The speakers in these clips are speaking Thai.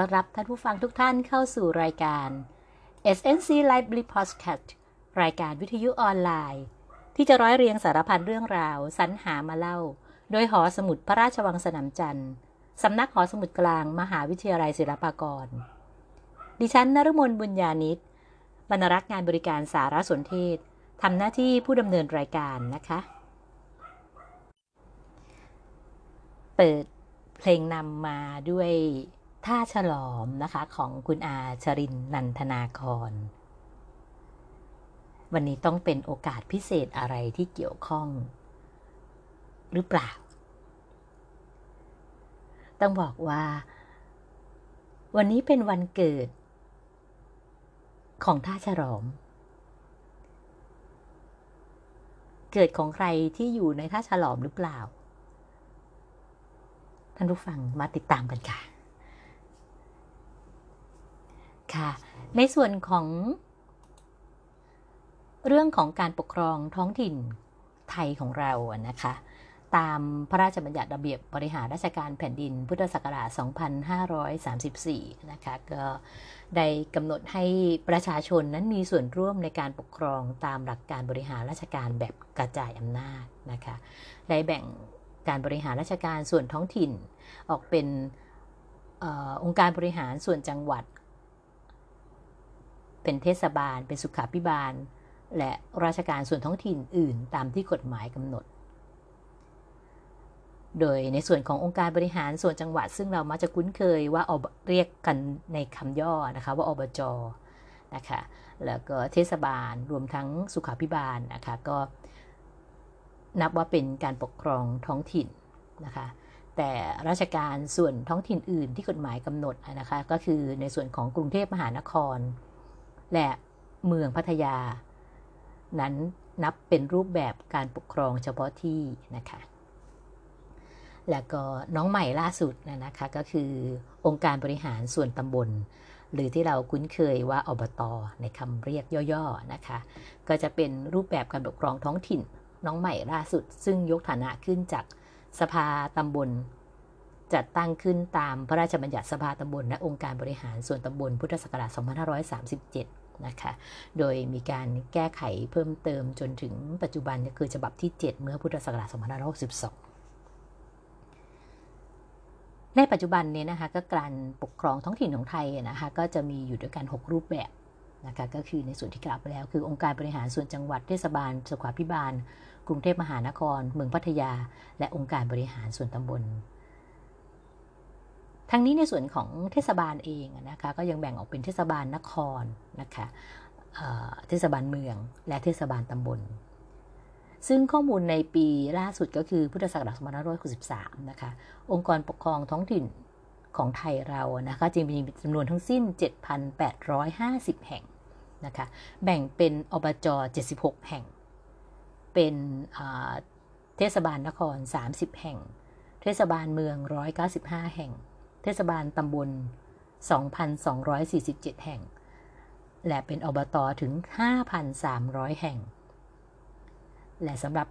ต้อนรับท่านผู้ฟังทุกท่านเข้าสู่รายการ SNC Library Podcast รายการวิทยุออนไลน์ ที่จะร้อยเรียงสารพันเรื่องราวสรรหามาเล่า โดยหอสมุดพระราชวังสนามจันทร์สำนักหอสมุดกลางมหาวิทยาลัยศิลปากร ดิฉันนรมนบุญญาณิตบรรณารักษ์งานบริการสารสนเทศทำหน้าที่ผู้ดำเนินรายการนะคะ เปิดเพลงนำมาด้วย ท่าฉลอมนะคะของคุณอาชรินนันทนาคร วันนี้ต้องเป็นโอกาสพิเศษอะไรที่เกี่ยวข้อง หรือเปล่า ต้องบอกว่า วันนี้เป็นวันเกิด ของท่าฉลอม เกิดของใครที่อยู่ในท่าฉลอมหรือเปล่า ท่านผู้ฟังมาติดตามกันค่ะ ค่ะ ในส่วนของ เรื่องของการปกครองท้องถิ่นไทยของเรานะคะ ตามพระราชบัญญัติระเบียบบริหารราชการแผ่นดินพุทธศักราช 2534 นะคะ ก็ได้กำหนดให้ประชาชนนั้นมีส่วนร่วมในการปกครองตามหลักการบริหารราชการแบบกระจายอำนาจนะคะ ได้แบ่งการบริหารราชการส่วนท้องถิ่นออกเป็นอองค์การบริหารส่วนจังหวัด เป็นเทศบาล เป็นสุขาพิบาล และราชการส่วนท้องถิ่นอื่นตามที่กฎหมายกำหนด โดยในส่วนขององค์การบริหารส่วนจังหวัด ซึ่งเรามักจะคุ้นเคยว่าอบเรียกกันในคำย่อนะคะว่าอบจนะคะแล้วก็เทศบาลรวมทั้งสุขาพิบาลนะคะก็นับว่าเป็นการปกครองท้องถิ่นนะคะแต่ราชการส่วนท้องถิ่นอื่นที่กฎหมายกำหนดนะคะก็คือในส่วนของกรุงเทพมหานคร และเมืองพัทยา นั้นนับเป็นรูปแบบการปกครองเฉพาะที่นะคะ แล้วก็น้องใหม่ล่าสุดนะคะก็คือองค์การบริหารส่วนตำบล หรือที่เราคุ้นเคยว่าอบตในคำเรียกย่อๆนะคะ ก็จะเป็นรูปแบบการปกครองท้องถิ่นน้องใหม่ล่าสุด ซึ่งยกฐานะขึ้นจากสภาตำบล จัดตั้งขึ้นตามพระราชบัญญัติสภาตำบลและองค์การบริหารส่วนตำบลพุทธศักราช 2537 นะคะ โดยมีการแก้ไขเพิ่มเติมจนถึงปัจจุบันก็คือฉบับที่ 7 เมื่อพุทธศักราช 2562ในปัจจุบันนี้นะคะก็การปกครองท้องถิ่นของไทยนะคะก็จะมีอยู่ด้วยกัน 6 รูปแบบนะคะก็คือในส่วนที่กล่าวไปแล้ว คือองค์การบริหารส่วนจังหวัดเทศบาลสุขาพิบาล กรุงเทพมหานคร เมืองพัทยา และองค์การบริหารส่วนตำบล ทั้งนี้ในส่วนของเทศบาลเองนะคะก็ยังแบ่งออกเป็นเทศบาลนครนะคะเทศบาลเมือง และเทศบาลตำบล ซึ่งข้อมูลในปีล่าสุดก็คือพุทธศักราช2563นะคะองค์กรปกครองท้องถิ่นของไทยเรานะคะจึงมีจำนวนทั้งสิ้น 7,850 แห่งนะคะแบ่งเป็นอบจ 76 แห่ง เป็นเทศบาลนคร 30 แห่ง เทศบาลเมือง 195 แห่ง ศบาลตำบล 2,247 แห่ง และเป็นอบตถึง 5,300 แห่ง และสำหรับ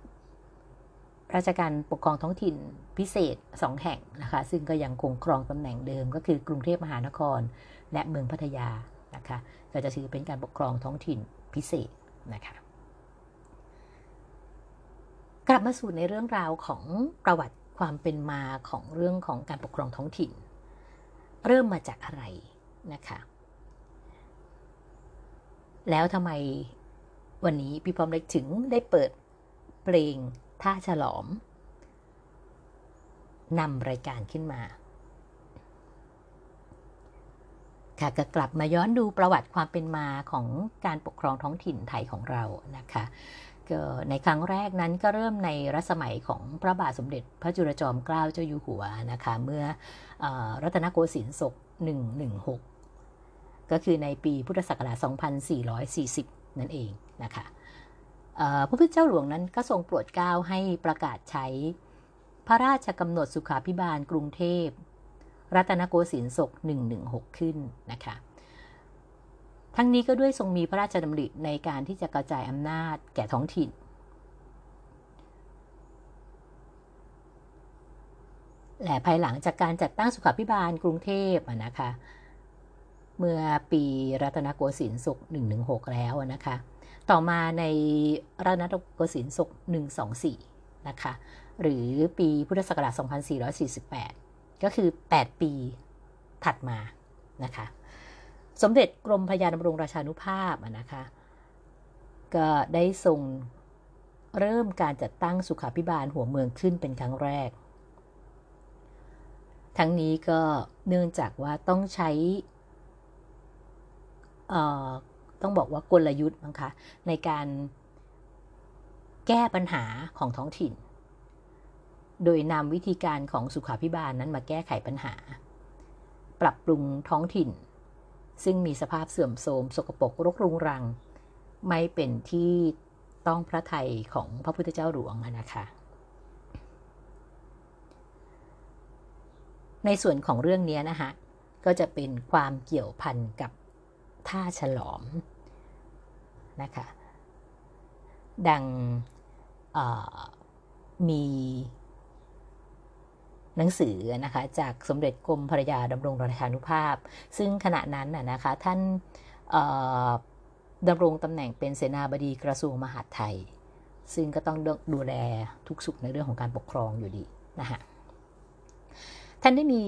ราชการปกครองท้องถิ่นพิเศษ 2 แห่งนะคะ ซึ่งก็ยังคงครองตำแหน่งเดิมก็คือกรุงเทพมหานคร และเมืองพัทยานะคะก็จะถือเป็นการปกครองท้องถิ่นพิเศษนะคะกลับมาสู่ในเรื่องราวของประวัติความเป็นมาของเรื่องของการปกครองท้องถิ่น เริ่มมาจากอะไรนะคะ แล้วทำไมวันนี้พี่พร้อมเล็กถึงได้เปิดเพลงท่าฉลอมนำรายการขึ้นมาค่ะก็กลับมาย้อนดูประวัติความเป็นมาของการปกครองท้องถิ่นไทยของเรานะคะ ในครั้งแรกนั้นก็เริ่มในรัชสมัยของพระบาทสมเด็จพระจุลจอมเกล้าเจ้าอยู่หัวนะคะเมื่ออรัตนโกสินทร์ศก 116 ก็คือในปีพุทธศักราช 2440 นั่นเองนะคะพระพุทธเจ้าหลวงนั้นก็ทรงโปรดเกล้าให้ประกาศใช้พระราชกำหนดสุขาพิบาลกรุงเทพ รัตนโกสินทร์ศก 116 ขึ้นนะคะ ทั้งนี้ก็ด้วยทรงมีพระราชดำริในการที่จะกระจายอำนาจแก่ท้องถิ่น และภายหลังจากการจัดตั้งสุขาพิบาลกรุงเทพนะคะ เมื่อปีรัตนโกสินทร์ศก116 แล้วนะคะ ต่อมาในรัตนโกสินทร์ศก124 นะคะ หรือปีพุทธศักราช2448 ก็คือ 8 ปีถัดมานะคะ สมเด็จกรมพระยาดำรงราชานุภาพนะคะ ก็ได้ทรงเริ่มการจัดตั้งสุขาพิบาลหัวเมืองขึ้นเป็นครั้งแรก ทั้งนี้ก็เนื่องจากว่าต้องใช้ต้องบอกว่ากลยุทธ์นะคะในการแก้ปัญหาของท้องถิ่น โดยนำวิธีการของสุขาพิบาลนั้นมาแก้ไขปัญหา ปรับปรุงท้องถิ่น ซึ่งมีสภาพเสื่อมโทรมสกปรกรกรุงรัง ไม่เป็นที่ต้องพระไทยของพระพุทธเจ้าหลวงนะคะ ในส่วนของเรื่องนี้นะคะก็จะเป็นความเกี่ยวพันกับท่าฉลอมนะคะ ดังมี หนังสือนะคะจากสมเด็จกรมภรยาดำรงราชานุภาพ ซึ่งขณะนั้นนะคะท่านดำรงตำแหน่งเป็นเสนาบดีกระทรวงมหาดไทย ซึ่งก็ต้องดูแลทุกสุขในเรื่องของการปกครองอยู่ดีนะคะท่านได้มี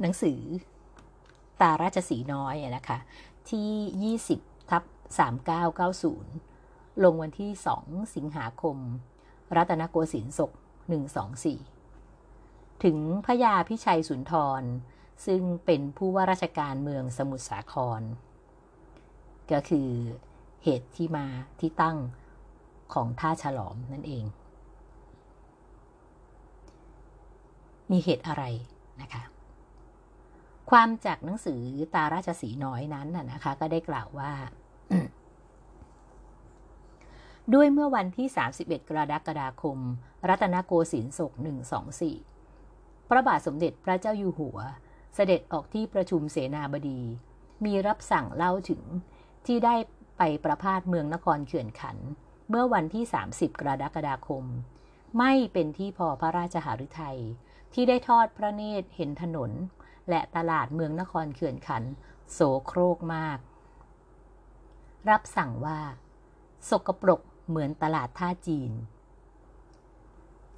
หนังสือตาราชสีน้อยนะคะที่ 20ทับ3990 ลงวันที่ 2 สิงหาคม รัตนโกสินทร์ศก 124 ถึงพระยาพิชัยสุนทร ซึ่งเป็นผู้ว่าราชการเมืองสมุทรสาคร ก็คือเหตุที่มาที่ตั้งของท่าฉลอมนั่นเอง มีเหตุอะไรนะคะความจากหนังสือตาราชสีน้อยนั้นนะคะ ก็ได้กล่าวว่า ด้วยเมื่อวันที่ 31 กรกฎาคม รัตนโกสินทร์ศก 124 พระบาทสมเด็จพระเจ้าอยู่หัว เสด็จออกที่ประชุมเสนาบดี มีรับสั่งเล่าถึงที่ได้ไปประพาสเมืองนครเขื่อนขัน เมื่อวันที่ 30 กรกฎาคม ไม่เป็นที่พอพระราชหฤทัยที่ได้ทอดพระเนตรเห็นถนน และตลาดเมืองนครเขื่อนขัน โสโครกมาก รับสั่งว่า สกปรก เหมือนตลาดท่าจีน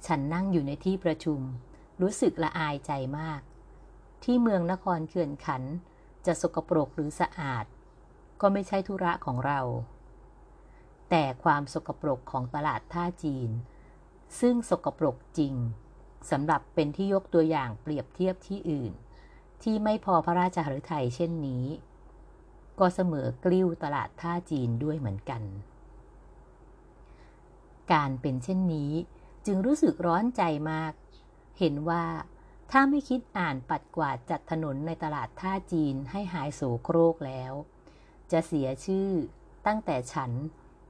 ฉันนั่งอยู่ในที่ประชุม รู้สึกละอายใจมาก ที่เมืองนครเขื่อนขัน จะสกปรกหรือสะอาด ก็ไม่ใช่ธุระของเรา แต่ความสกปรกของตลาดท่าจีน ซึ่งสกปรกจริงสำหรับเป็นที่ยกตัวอย่างเปรียบเทียบที่อื่น ที่ไม่พอพระราชหฤทัยเช่นนี้ ก็เสมอกลิ้วตลาดท่าจีนด้วยเหมือนกัน การเป็นเช่นนี้ จึงรู้สึกร้อนใจมาก เห็นว่าถ้าไม่คิดอ่านปัดกวาดจัดถนนในตลาดท่าจีนให้หายโศโครกแล้ว จะเสียชื่อตั้งแต่ฉัน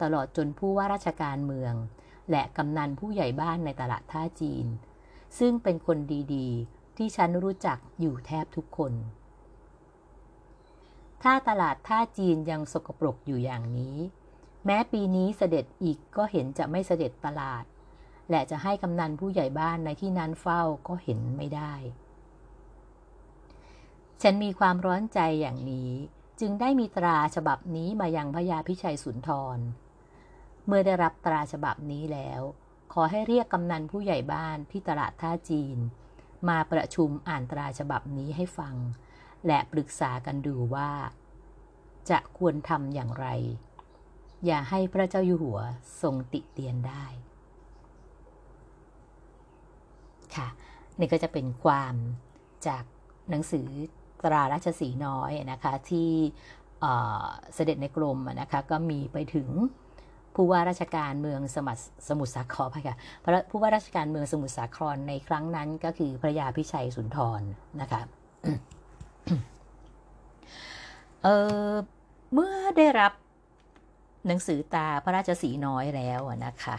ตลอดจนผู้ว่าราชการเมือง และกำนันผู้ใหญ่บ้านในตลาดท่าจีน ซึ่งเป็นคนดีๆ ที่ฉันรู้จักอยู่แทบทุกคน ถ้าตลาดท่าจีนยังสกปรกอยู่อย่างนี้ แม้ปีนี้เสด็จอีกก็เห็นจะไม่เสด็จตลาด และจะให้กำนันผู้ใหญ่บ้านในที่นั้นเฝ้าก็เห็นไม่ได้ ฉันมีความร้อนใจอย่างนี้จึงได้มีตราฉบับนี้มายังพระยาพิชัยสุนทร เมื่อได้รับตราฉบับนี้แล้ว ขอให้เรียกกำนันผู้ใหญ่บ้านที่ตลาดท่าจีน มาประชุมอ่านตราฉบับนี้ให้ฟัง และปรึกษากันดูว่า จะควรทำอย่างไร อย่าให้พระเจ้าอยู่หัวทรงติเตียนได้ ค่ะ นี่ก็จะเป็นความจากหนังสือตราราชสีน้อยนะคะที่เสด็จในกรมนะคะก็มีไปถึงผู้ว่าราชการเมืองสมุทรสมุทรสาครค่ะพระผู้ว่าราชการเมืองสมุทรสาครในครั้งนั้นก็คือพระยาพิชัยสุนทรนะคะเออเมื่อได้รับ หนังสือตาพระราชสีน้อยแล้วนะคะ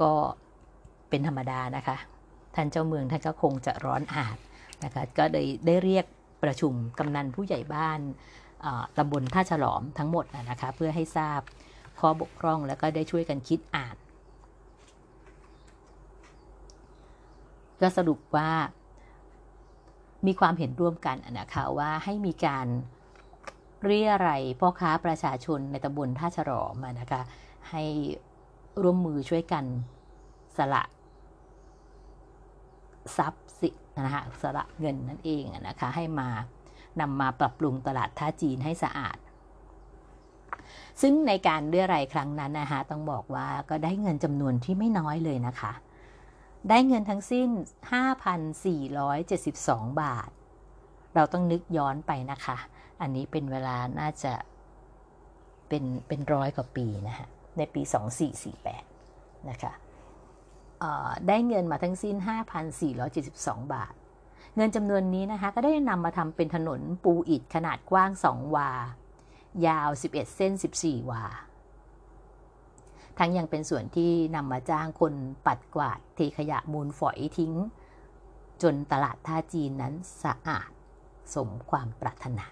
ก็เป็นธรรมดานะคะ ท่านเจ้าเมืองท่านก็คงจะร้อนอาดนะคะ ก็ได้ได้เรียกประชุมกำนันผู้ใหญ่บ้านตำบลท่าฉลอมทั้งหมดนะคะ เพื่อให้ทราบข้อบกพร่องแล้วก็ได้ช่วยกันคิดอ่านก็สรุปว่ามีความเห็นร่วมกันนะคะว่าให้มีการ เรียอะไรพ่อค้าประชาชนในตำบลท่าฉลอมนะคะ ให้ร่วมมือช่วยกันสละทรัพย์สินะคะสละเงินนั่นเองนะคะ ให้มานำมาปรับปรุงตลาดท่าจีนให้สะอาด ซึ่งในการเรียรายครั้งนั้นนะคะต้องบอกว่าก็ได้เงินจำนวนที่ไม่น้อยเลยนะคะ ได้เงินทั้งสิ้น 5,472 บาท เราต้องนึกย้อนไปนะคะ อันนี้เป็นเวลาน่าจะเป็นเป็นร้อยกว่าปีนะคะในปี 2448 นะคะได้เงินมาทั้งสิ้น 5,472 บาท เงินจำนวนนี้นะคะก็ได้นำมาทำเป็นถนนปูอิฐขนาดกว้าง 2 วา ยาว 11 เส้น 14 วา ทั้งยังเป็นส่วนที่นำมาจ้างคนปัดกวาดเทขยะมูลฝอยทิ้ง จนตลาดท่าจีนนั้นสะอาดสมความปรารถนา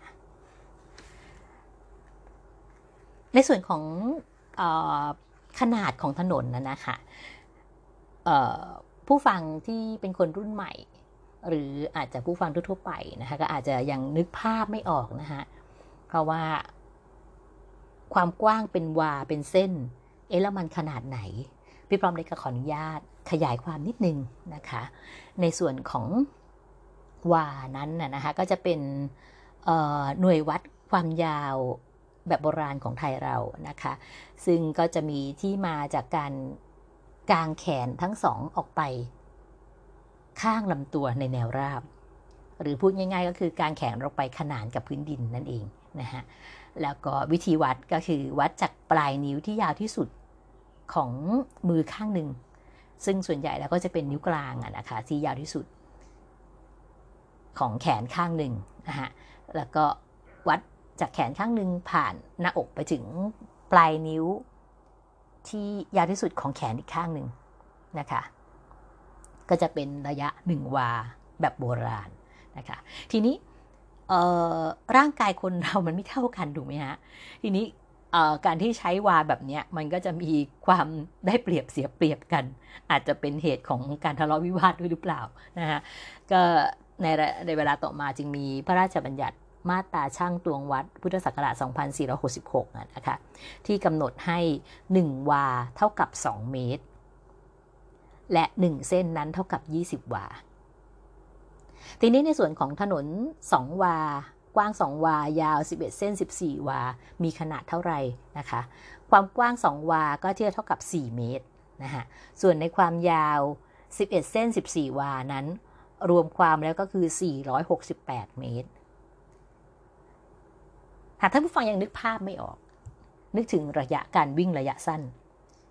ในส่วนของอขนาดของถนนนะนะคะผู้ฟังที่เป็นคนรุ่นใหม่ หรืออาจจะผู้ฟังทั่วๆไปนะคะก็อาจจะยังนึกภาพไม่ออกนะคะเพราะว่าความกว้างเป็นวาเป็นเส้น เอ๊ะแล้วมันขนาดไหน พี่พร้อมได้กขออนุญาตขยายความนิดนึงนะคะ ในส่วนของวานั้นนะคะก็จะเป็นหน่วยวัดความยาว แบบโบราณของไทยเรานะคะ ซึ่งก็จะมีที่มาจากการกางแขนทั้งสองออกไป ข้างลำตัวในแนวราบ หรือพูดง่ายๆ ก็คือการแขนออกไปขนานกับพื้นดินนั่นเองนะฮะแล้วก็วิธีวัดก็คือวัดจากปลายนิ้วที่ยาวที่สุดของมือข้างหนึ่ง ซึ่งส่วนใหญ่แล้วก็จะเป็นนิ้วกลางอะนะคะที่ยาวที่สุด ของแขนข้างหนึ่งนะฮะแล้วก็วัด จากแขนข้างหนึ่งผ่านหน้าอกไปถึงปลายนิ้ว ที่ยาวที่สุดของแขนอีกข้างหนึ่งนะคะ ก็จะเป็นระยะหนึ่งวาแบบโบราณนะคะ ทีนี้ร่างกายคนเรามันไม่เท่ากันถูกไหมฮะ ทีนี้การที่ใช้วาแบบนี้มันก็จะมีความได้เปรียบเสียเปรียบกัน อาจจะเป็นเหตุของการทะเลาะวิวาทด้วยหรือเปล่านะฮะก็ในในเวลาต่อมาจึงมีพระราชบัญญัติ มาตราช่างตวงวัด พุทธศักราช 2466 นะคะ ที่กำหนดให้ 1 วาเท่ากับ 2 เมตร และ 1 เส้นนั้นเท่ากับ 20 วา ทีนี้ในส่วนของถนน 2 วา กว้าง 2 วา ยาว 11 เส้น 14 วา มีขนาดเท่าไหร่นะคะ ความกว้าง 2 วา ก็เทียบเท่ากับ 4 เมตรนะคะส่วนในความยาว 11 เส้น 14 วานั้นรวมความแล้วก็คือ 468 เมตร หากท่านผู้ฟังยังนึกภาพไม่ออก นึกถึงระยะการวิ่งระยะสั้น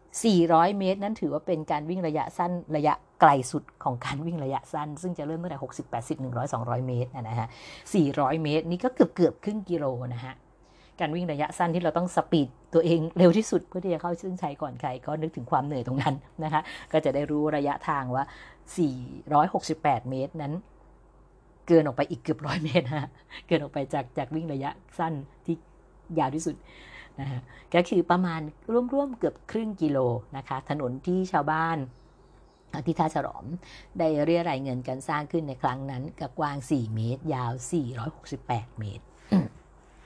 400 เมตร นั้นถือว่าเป็นการวิ่งระยะสั้นระยะไกลสุดของการวิ่งระยะสั้น ซึ่งจะเริ่มตั้งแต่60 80 100 200 เมตรนะฮะ400 เมตร นี่ก็เกือบเกือบครึ่งกิโลนะฮะการวิ่งระยะสั้นที่เราต้องสปีดตัวเองเร็วที่สุดเพื่อที่จะเข้าเส้นชัยก่อนใครก็นึกถึงความเหนื่อยตรงนั้นนะคะก็จะได้รู้ระยะทางว่า 468 เมตรนั้น เกินออกไปอีกเกือบร้อยเมตรฮะเกินออกไปจากจากวิ่งระยะสั้นที่ยาวที่สุดนะฮะก็คือประมาณร่วมๆเกือบครึ่งกิโลนะคะ ถนนที่ชาวบ้านที่ท่าฉลอมได้เรียรายเงินกันสร้างขึ้นในครั้งนั้นกับกว้าง 4 เมตร ยาว 468 เมตร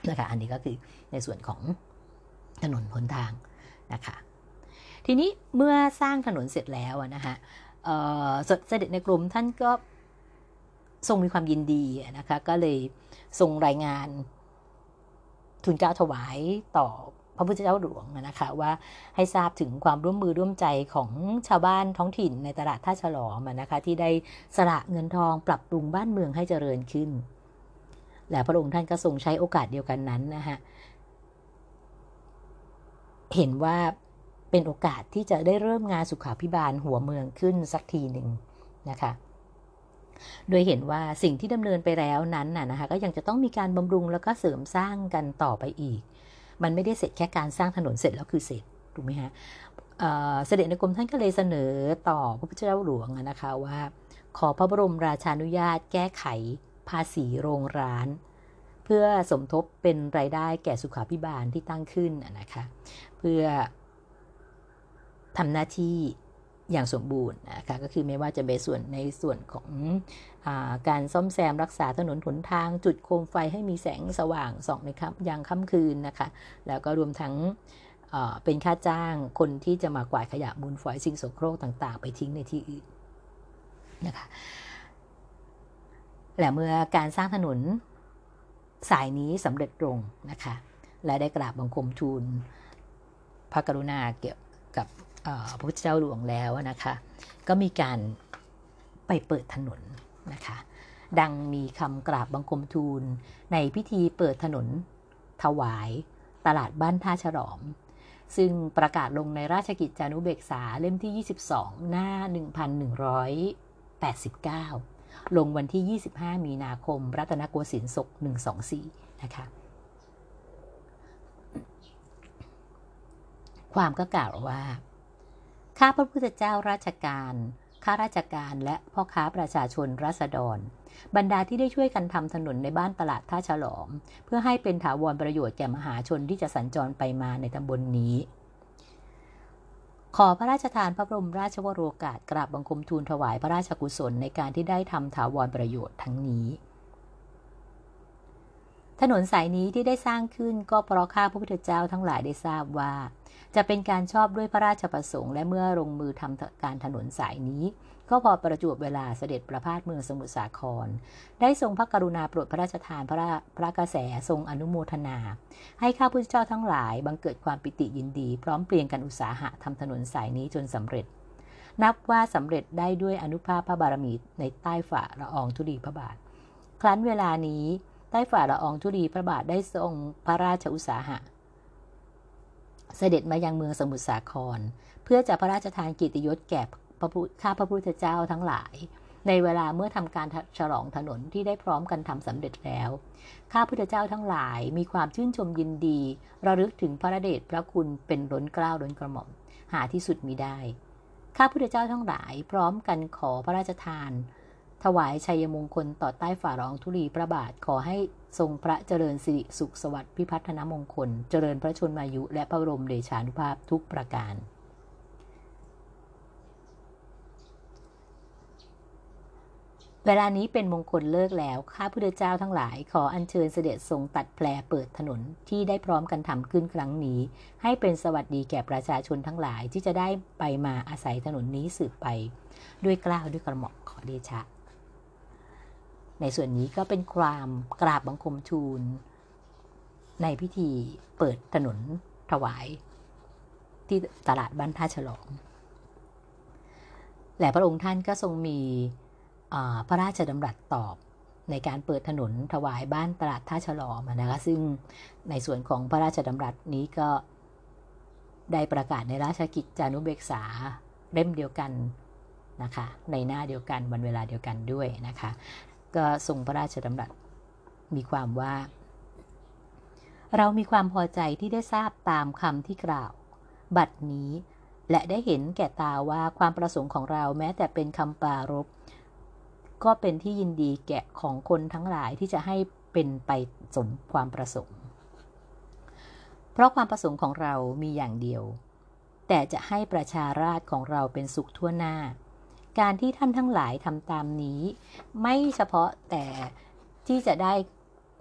นะคะอันนี้ก็คือในส่วนของถนนหนทางนะคะทีนี้เมื่อสร้างถนนเสร็จแล้วนะคะเสด็จในกรมท่านก็ ทรงมีความยินดีนะคะก็เลยทรงรายงานทุนเกล้าถวายต่อพระพุทธเจ้าหลวงนะคะว่าให้ทราบถึงความร่วมมือร่วมใจของชาวบ้านท้องถิ่นในตลาดท่าฉลอมนะคะที่ได้สละเงินทองปรับปรุงบ้านเมืองให้เจริญขึ้น และพระองค์ท่านก็ทรงใช้โอกาสเดียวกันนั้นนะคะเห็นว่าเป็นโอกาสที่จะได้เริ่มงานสุขาพิบาลหัวเมืองขึ้นสักทีหนึ่งนะคะ โดยเห็นว่าสิ่งที่ดำเนินไปแล้วนั้นน่ะนะคะก็ยังจะต้องมีการบำรุงแล้วก็เสริมสร้างกันต่อไปอีก มันไม่ได้เสร็จแค่การสร้างถนนเสร็จแล้วคือเสร็จถูกไหมฮะเสด็จในกรมท่านก็เลยเสนอต่อพระพุทธเจ้าหลวงนะคะว่า ขอพระบรมราชานุญาตแก้ไขภาษีโรงร้าน เพื่อสมทบเป็นรายได้แก่สุขาพิบาลที่ตั้งขึ้นนะคะเพื่อทำหน้าที่ อย่างสมบูรณ์นะคะก็คือไม่ว่าจะเป็นส่วนในส่วนของอการซ่อมแซมรักษาถนนหนทาง จุดโคมไฟให้มีแสงสว่างส่องในครับยามค่ำคืนนะคะ แล้วก็รวมทั้งเป็นค่าจ้างคนที่จะมากวาดขยะมูลฝอยสิ่งโสโครกต่าง ๆ ไปทิ้งในที่อื่นนะคะและเมื่อการสร้างถนนสายนี้สำเร็จลงนะคะ และได้กราบบังคมทูลพระกรุณาเกี่ยวกับ พระพุทธเจ้าหลวงแล้วนะคะ ก็มีการไปเปิดถนนนะคะ ดังมีคำกราบบังคมทูล ในพิธีเปิดถนนถวายตลาดบ้านท่าฉลอม ซึ่งประกาศลงในราชกิจจานุเบกษาเล่มที่ 22 หน้า 1189 ลงวันที่ 25 มีนาคม รัตนโกสินทร์ศก124 นะคะ ความก็กล่าวว่า ข้าพระพุทธเจ้าราชการ ข้าราชการและพ่อค้าประชาชนรัษฎร บรรดาที่ได้ช่วยกันทำถนนในบ้านตลาดท่าฉลอม เพื่อให้เป็นถาวรประโยชน์แก่มหาชนที่จะสัญจรไปมาในตำบลนนี้ ขอพระราชทานพระบรมราชวโรกาสกราบบังคมทูลถวายพระราชกุศลในการที่ได้ทำถาวรประโยชน์ทั้งนี้ ถนนสายนี้ที่ได้สร้างขึ้นก็เพราะข้าพระพุทธเจ้าทั้งหลายได้ทราบว่า จะเป็นการชอบด้วยพระราชประสงค์และเมื่อลงมือทำการถนนสายนี้ ก็พอประจวบเวลาเสด็จประพาสเมืองสมุทรสาคร ได้ทรงพระกรุณาโปรดพระราชทานพระพระกระแสทรงอนุโมทนา ให้ข้าพุทธเจ้าทั้งหลายบังเกิดความปิติยินดี พร้อมเปลี่ยนกันอุตสาหะทำถนนสายนี้จนสำเร็จ นับว่าสำเร็จได้ด้วยอนุภาพพระบารมีในใต้ฝ่าละอองธุลีพระบาท ครั้นเวลานี้ ใต้ฝ่าละอองธุลีพระบาทได้ทรงพระราชอุตสาหะ เสด็จมายังเมืองสมุทรสาคร เพื่อจะพระราชทานกิตยศแก่ข้าพระพุทธเจ้าทั้งหลาย ในเวลาเมื่อทำการฉลองถนนที่ได้พร้อมกันทำสำเร็จแล้ว ข้าพุทธเจ้าทั้งหลายมีความชื่นชมยินดี ระลึกถึงพระเดชพระคุณเป็นล้นเกล้าล้นกระหม่อมหาที่สุดมิได้ ข้าพุทธเจ้าทั้งหลายพร้อมกันขอพระราชทาน ถวายชัยมงคลต่อใต้ฝ่ารองธุลีพระบาทขอให้ทรงพระเจริญสิริสุขสวัสดิ์พิพัฒนมงคล เจริญพระชนมายุและพระบรมเดชานุภาพทุกประการ เวลานี้เป็นมงคลเลิกแล้ว ข้าพุทธเจ้าทั้งหลายขออัญเชิญเสด็จทรงตัดแผลเปิดถนนที่ได้พร้อมกันทำขึ้นครั้งนี้ ให้เป็นสวัสดีแก่ประชาชนทั้งหลายที่จะได้ไปมาอาศัยถนนนี้สืบไป ด้วยกล้าวด้วยกระหม่อมขอเดชะ ในส่วนนี้ก็เป็นความกราบบังคมทูล ในพิธีเปิดถนนถวาย ที่ตลาดบ้านท่าฉลอง และพระองค์ท่านก็ทรงมีพระราชดำรัสตอบในการเปิดถนนถวายบ้านตลาดท่าฉลอมนะคะซึ่งในส่วนของพระราชดำรัสนี้ก็ได้ประกาศในราชกิจจานุเบกษาเล่มเดียวกันนะคะในหน้าเดียวกันวันเวลาเดียวกันด้วยนะคะ ก็ทรงพระราชดำรัสมีความว่า เรามีความพอใจที่ได้ทราบตามคำที่กล่าว บัดนี้และได้เห็นแก่ตาว่าความประสงค์ของเราแม้แต่เป็นคำปรารบก็เป็นที่ยินดีแก่ของคนทั้งหลายที่จะให้เป็นไปสมความประสงค์ เพราะความประสงค์ของเรามีอย่างเดียว แต่จะให้ประชาราชของเราเป็นสุขทั่วหน้า การที่ท่านทั้งหลายทำตามนี้ ไม่เฉพาะแต่ที่จะได้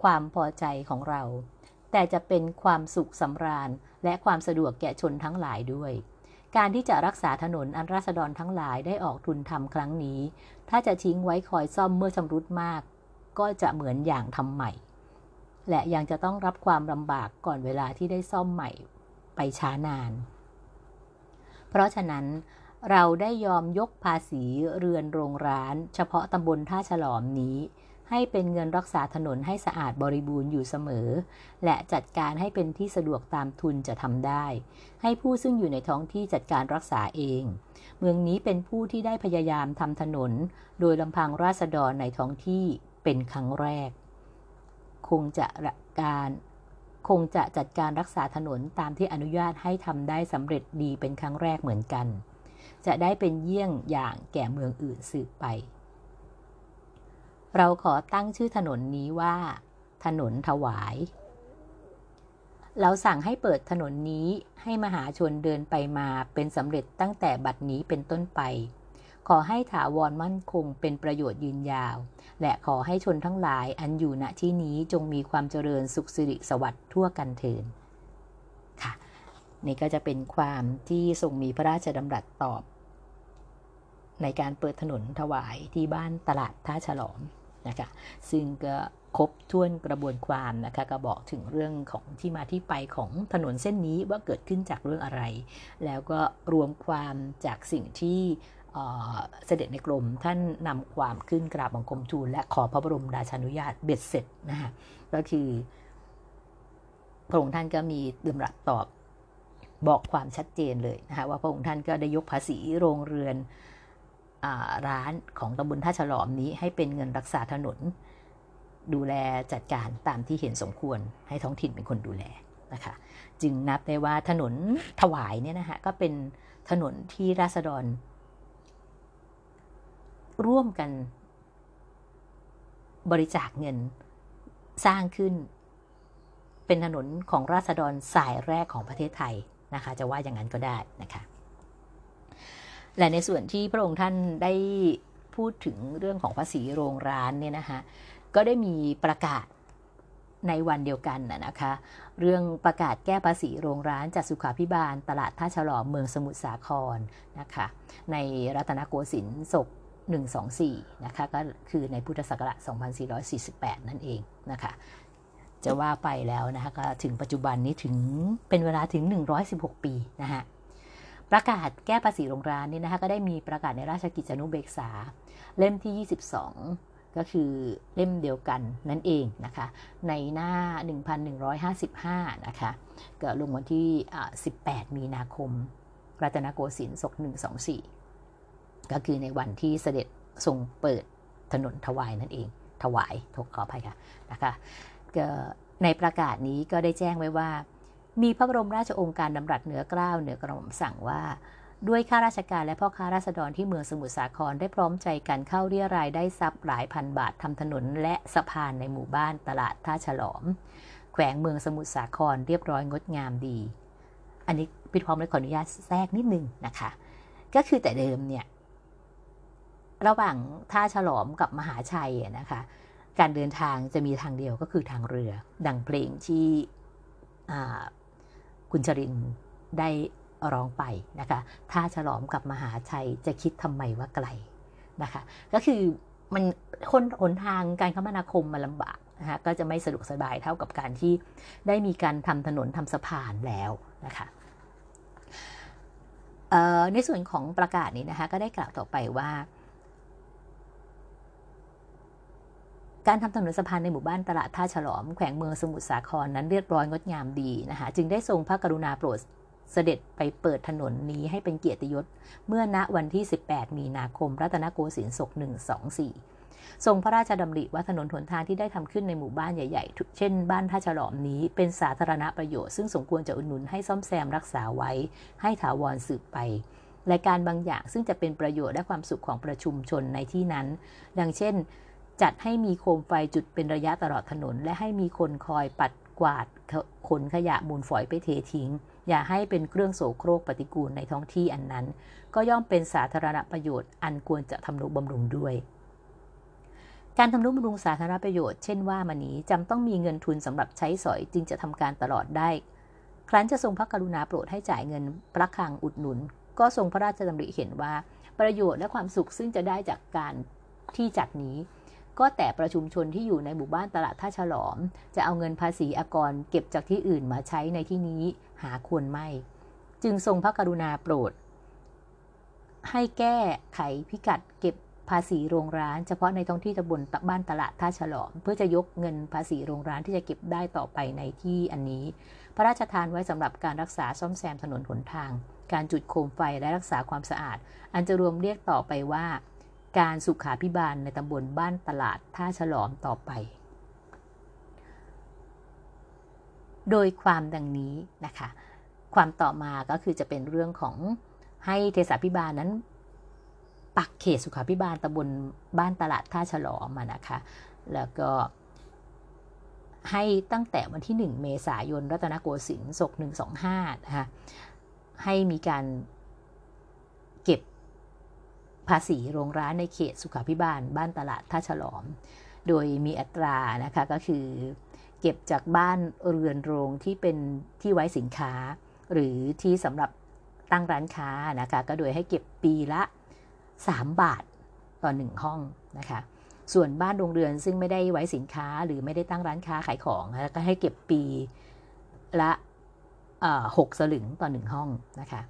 ความพอใจของเรา แต่จะเป็นความสุขสำราญและความสะดวกแก่ชนทั้งหลายด้วย การที่จะรักษาถนนอันราษฎรทั้งหลายได้ออกทุนทำครั้งนี้ ถ้าจะทิ้งไว้คอยซ่อมเมื่อชำรุดมาก ก็จะเหมือนอย่างทำใหม่ และยังจะต้องรับความลำบากก่อนเวลาที่ได้ซ่อมใหม่ไปช้านาน เพราะฉะนั้น เราได้ยอมยกภาษีเรือนโรงร้าน เฉพาะตำบลท่าฉลอมนี้ ให้เป็นเงินรักษาถนนให้สะอาดบริบูรณ์อยู่เสมอ และจัดการให้เป็นที่สะดวกตามทุนจะทำได้ ให้ผู้ซึ่งอยู่ในท้องที่จัดการรักษาเอง เมืองนี้เป็นผู้ที่ได้พยายามทำถนน โดยลำพังราษฎรในท้องที่เป็นครั้งแรก คงจะการคงจะจัดการรักษาถนนตามที่อนุญาตให้ทำได้สำเร็จดีเป็นครั้งแรกเหมือนกัน จะได้เป็นเยี่ยงอย่างแก่เมืองอื่นสืบไป เราขอตั้งชื่อถนนนี้ว่า ถนนถวาย เราสั่งให้เปิดถนนนี้ให้มหาชนเดินไปมาเป็นสำเร็จตั้งแต่บัดนี้เป็นต้นไป ขอให้ถาวรมั่นคงเป็นประโยชน์ยืนยาว และขอให้ชนทั้งหลายอันอยู่ณที่นี้จงมีความเจริญสุขสิริสวัสดิ์ทั่วกันเถิดค่ะ นี่ก็จะเป็นความที่ทรงมีพระราชดำรัสตอบ ในการเปิดถนนถวายที่บ้านตลาดท่าฉลอมนะคะซึ่งก็ครบถ้วนกระบวนความนะคะก็บอกถึงเรื่องของที่มาที่ไปของถนนเส้นนี้ว่าเกิดขึ้นจากเรื่องอะไร แล้วก็รวมความจากสิ่งที่เสด็จในกรมท่านนำความขึ้นกราบบังคมทูลและขอพระบรมราชานุญาตเบ็ดเสร็จนะคะก็คือพระองค์ท่านก็มีดำรัสตอบ บอกความชัดเจนเลยนะคะว่าพระองค์ท่านก็ได้ยกภาษีโรงเรือนร้านของตำบลท่าฉลอมนี้ให้เป็นเงินรักษาถนน ดูแลจัดการตามที่เห็นสมควรให้ท้องถิ่นเป็นคนดูแลนะคะจึงนับได้ว่าถนนถวายเนี่ยนะคะก็เป็นถนนที่ราษฎร ร่วมกันบริจาคเงินสร้างขึ้น เป็นถนนของราษฎรสายแรกของประเทศไทย นะคะ จะว่าอย่างนั้นก็ได้นะคะ และในส่วนที่พระองค์ท่านได้พูดถึงเรื่องของภาษีโรงร้านเนี่ยนะคะก็ได้มีประกาศในวันเดียวกันนะคะ เรื่องประกาศแก้ภาษีโรงร้านจัดสุขาพิบาล ตลาดท่าฉลอมเมืองสมุทรสาครนะคะ ในรัตนโกสินทร์ศก124 นะคะ ก็คือในพุทธศักราช 2448 นั่นเองนะคะ จะว่าไปแล้วนะคะก็ถึงปัจจุบันนี้ถึงเป็นเวลาถึง 116 ปีนะคะประกาศแก้ภาษีโรงร้านนี่นะคะก็ได้มีประกาศในราชกิจจานุเบกษา เล่มที่ 22 ก็คือเล่มเดียวกันนั่นเองนะคะ ในหน้า 1155 นะคะเก็ลงวันที่ 18 มีนาคม รัตนโกสินทร์ศก124 ก็คือในวันที่เสด็จทรงเปิดถนนถวายนั่นเอง ถวายทกขออภัยค่ะนะคะ ในประกาศนี้ก็ได้แจ้งไว้ว่า มีพระบรมราชโองการดำรัสเหนือกล้าวเหนือกระหม่อมสั่งว่า ด้วยข้าราชการและพ่อค้าราษฎรที่เมืองสมุทรสาครได้พร้อมใจกันเข้าเรียรายได้ทรัพย์หลายพันบาททำถนนและสะพานในหมู่บ้านตลาดท่าฉลอม แขวงเมืองสมุทรสาครเรียบร้อยงดงามดี อันนี้พี่พร้อมเลยขออนุญาตแทรกนิดนึงนะคะ ก็คือแต่เดิมเนี่ยระหว่างท่าฉลอมกับมหาชัยนะคะ การเดินทางจะมีทางเดียวก็คือทางเรือ ดังเพลงที่คุณชรินได้ร้องไปนะคะ ถ้าฉลอมกับมหาชัยจะคิดทำไมว่าไกลนะคะ ก็คือมันคนหนทางการคมนาคมมันลำบากนะคะก็จะไม่สะดวกสบายเท่ากับการที่ได้มีการทำถนนทำสะพานแล้วนะคะในส่วนของประกาศนี้นะคะก็ได้กล่าวต่อไปว่า การทำถนนสะพานในหมู่บ้านตลาดท่าฉลอมแขวงเมืองสมุทรสาครนั้นเรียบร้อยงดงามดีนะคะจึงได้ทรงพระกรุณาโปรดเสด็จไปเปิดถนนนี้ให้เป็นเกียรติยศ เมื่อณวันที่ 18 มีนาคม รัตนโกสินทร์ศก124 ทรงพระราชดำริว่าถนนหนทางที่ได้ทำขึ้นในหมู่บ้านใหญ่ๆ เช่นบ้านท่าฉลอมนี้เป็นสาธารณประโยชน์ซึ่งสมควรจะอุดหนุนให้ซ่อมแซมรักษาไว้ ให้ถาวรสืบไปรายการบางอย่างซึ่งจะเป็นประโยชน์และความสุขของประชุมชนในที่นั้น ดังเช่น จัดให้มีโคมไฟจุดเป็นระยะตลอดถนน และให้มีคนคอยปัดกวาดขนขยะมูลฝอยไปเททิ้ง อย่าให้เป็นเครื่องโสโครกปฏิกูลในท้องที่อันนั้น ก็ย่อมเป็นสาธารณประโยชน์อันควรจะทำนุบำรุงด้วยการทำนุบำรุงสาธารณประโยชน์เช่นว่ามานี้จำต้องมีเงินทุนสำหรับใช้สอยจึงจะทำการตลอดได้ ครั้นจะทรงพระกรุณาโปรดให้จ่ายเงินพระคังอุดหนุน ก็ทรงพระราชดำริเห็นว่า ประโยชน์และความสุขซึ่งจะได้จากการที่จัดนี้ ก็แต่ประชุมชนที่อยู่ในหมู่บ้านตลาดท่าฉลอม จะเอาเงินภาษีอากรเก็บจากที่อื่นมาใช้ในที่นี้หาควรไม่ จึงทรงพระกรุณาโปรด ให้แก้ไขพิกัดเก็บภาษีโรงร้าน เฉพาะในท้องที่ตำบลบ้านตลาดท่าฉลอม เพื่อจะยกเงินภาษีโรงร้านที่จะเก็บได้ต่อไปในที่อันนี้ พระราชทานไว้สำหรับการรักษาซ่อมแซมถนนหนทาง การจุดโคมไฟและรักษาความสะอาด อันจะรวมเรียกต่อไปว่า การสุขาพิบาลในตำบลบ้านตลาดท่าฉลอมต่อไป โดยความดังนี้นะคะ ความต่อมาก็คือจะเป็นเรื่องของให้เทศาพิบาลนั้น ปักเขตสุขาพิบาลตำบลบ้านตลาดท่าฉลอมนะคะ แล้วก็ให้ตั้งแต่วันที่ 1 เมษายน รัตนโกสินทร์ศก125นะคะให้มีการเก็บ ภาษีโรงร้านในเขตสุขาพิบาล บ้านตลาดท่าฉลอม โดยมีอัตรานะคะก็คือ เก็บจากบ้านเรือนโรงที่เป็นที่ไว้สินค้า หรือที่สำหรับตั้งร้านค้านะคะก็โดยให้เก็บปีละ 3 บาทต่อ 1 ห้องนะคะส่วนบ้านโรงเรือนซึ่งไม่ได้ไว้สินค้าหรือไม่ได้ตั้งร้านค้าขายของแล้วก็ให้เก็บปีละหกสลึงต่อหนึ่งห้องนะคะ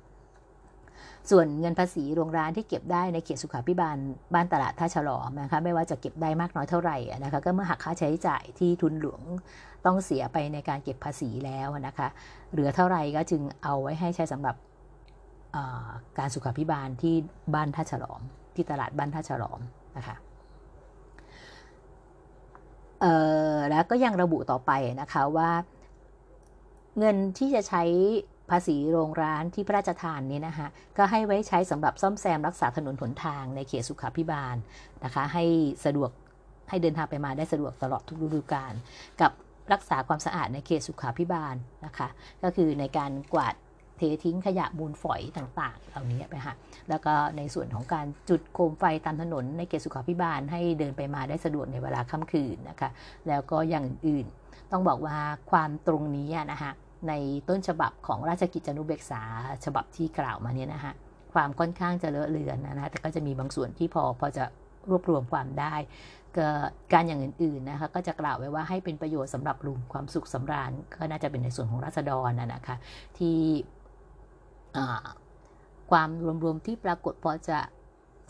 ส่วนเงินภาษีโรงร้านที่เก็บได้ในเขตสุขาพิบาลบ้านตลาดท่าฉลอมนะคะไม่ว่าจะเก็บได้มากน้อยเท่าไหร่นะคะก็เมื่อหักค่าใช้จ่ายที่ทุนหลวงต้องเสียไปในการเก็บภาษีแล้วนะคะเหลือเท่าไหร่ก็จึงเอาไว้ให้ใช้สำหรับการสุขาพิบาลที่บ้านท่าฉลอม ที่ตลาดบ้านท่าฉลอมนะคะแล้วก็ยังระบุต่อไปนะคะว่าเงินที่จะใช้ ภาษีโรงร้านที่พระราชทานนี้นะคะก็ให้ไว้ใช้สำหรับซ่อมแซมรักษาถนนหนทางในเขตสุขาพิบาลนะคะให้สะดวกให้เดินทางไปมาได้สะดวกตลอดทุกฤดูกาลกับรักษาความสะอาดในเขตสุขาพิบาลนะคะ ก็คือในการกวาดเททิ้งขยะมูลฝอยต่างๆ เหล่านี้ไปค่ะแล้วก็ในส่วนของการจุดโคมไฟตามถนนในเขตสุขาพิบาลให้เดินไปมาได้สะดวกในเวลาค่ำคืนนะคะ แล้วก็อย่างอื่นต้องบอกว่าความตรงนี้นะคะ ในต้นฉบับของราชกิจจานุเบกษาฉบับที่กล่าวมาเนี่ยนะฮะความค่อนข้างจะเลอะเลือนนะนะแต่ก็จะมีบางส่วนที่พอพอจะรวบรวมความได้กการอย่างอื่นๆนะคะก็จะกล่าวไว้ว่าให้เป็นประโยชน์สำหรับลุมความสุขสำราญก็น่าจะเป็นในส่วนของราษฎรนะนะคะที่ความรวมๆที่ปรากฏพอจะ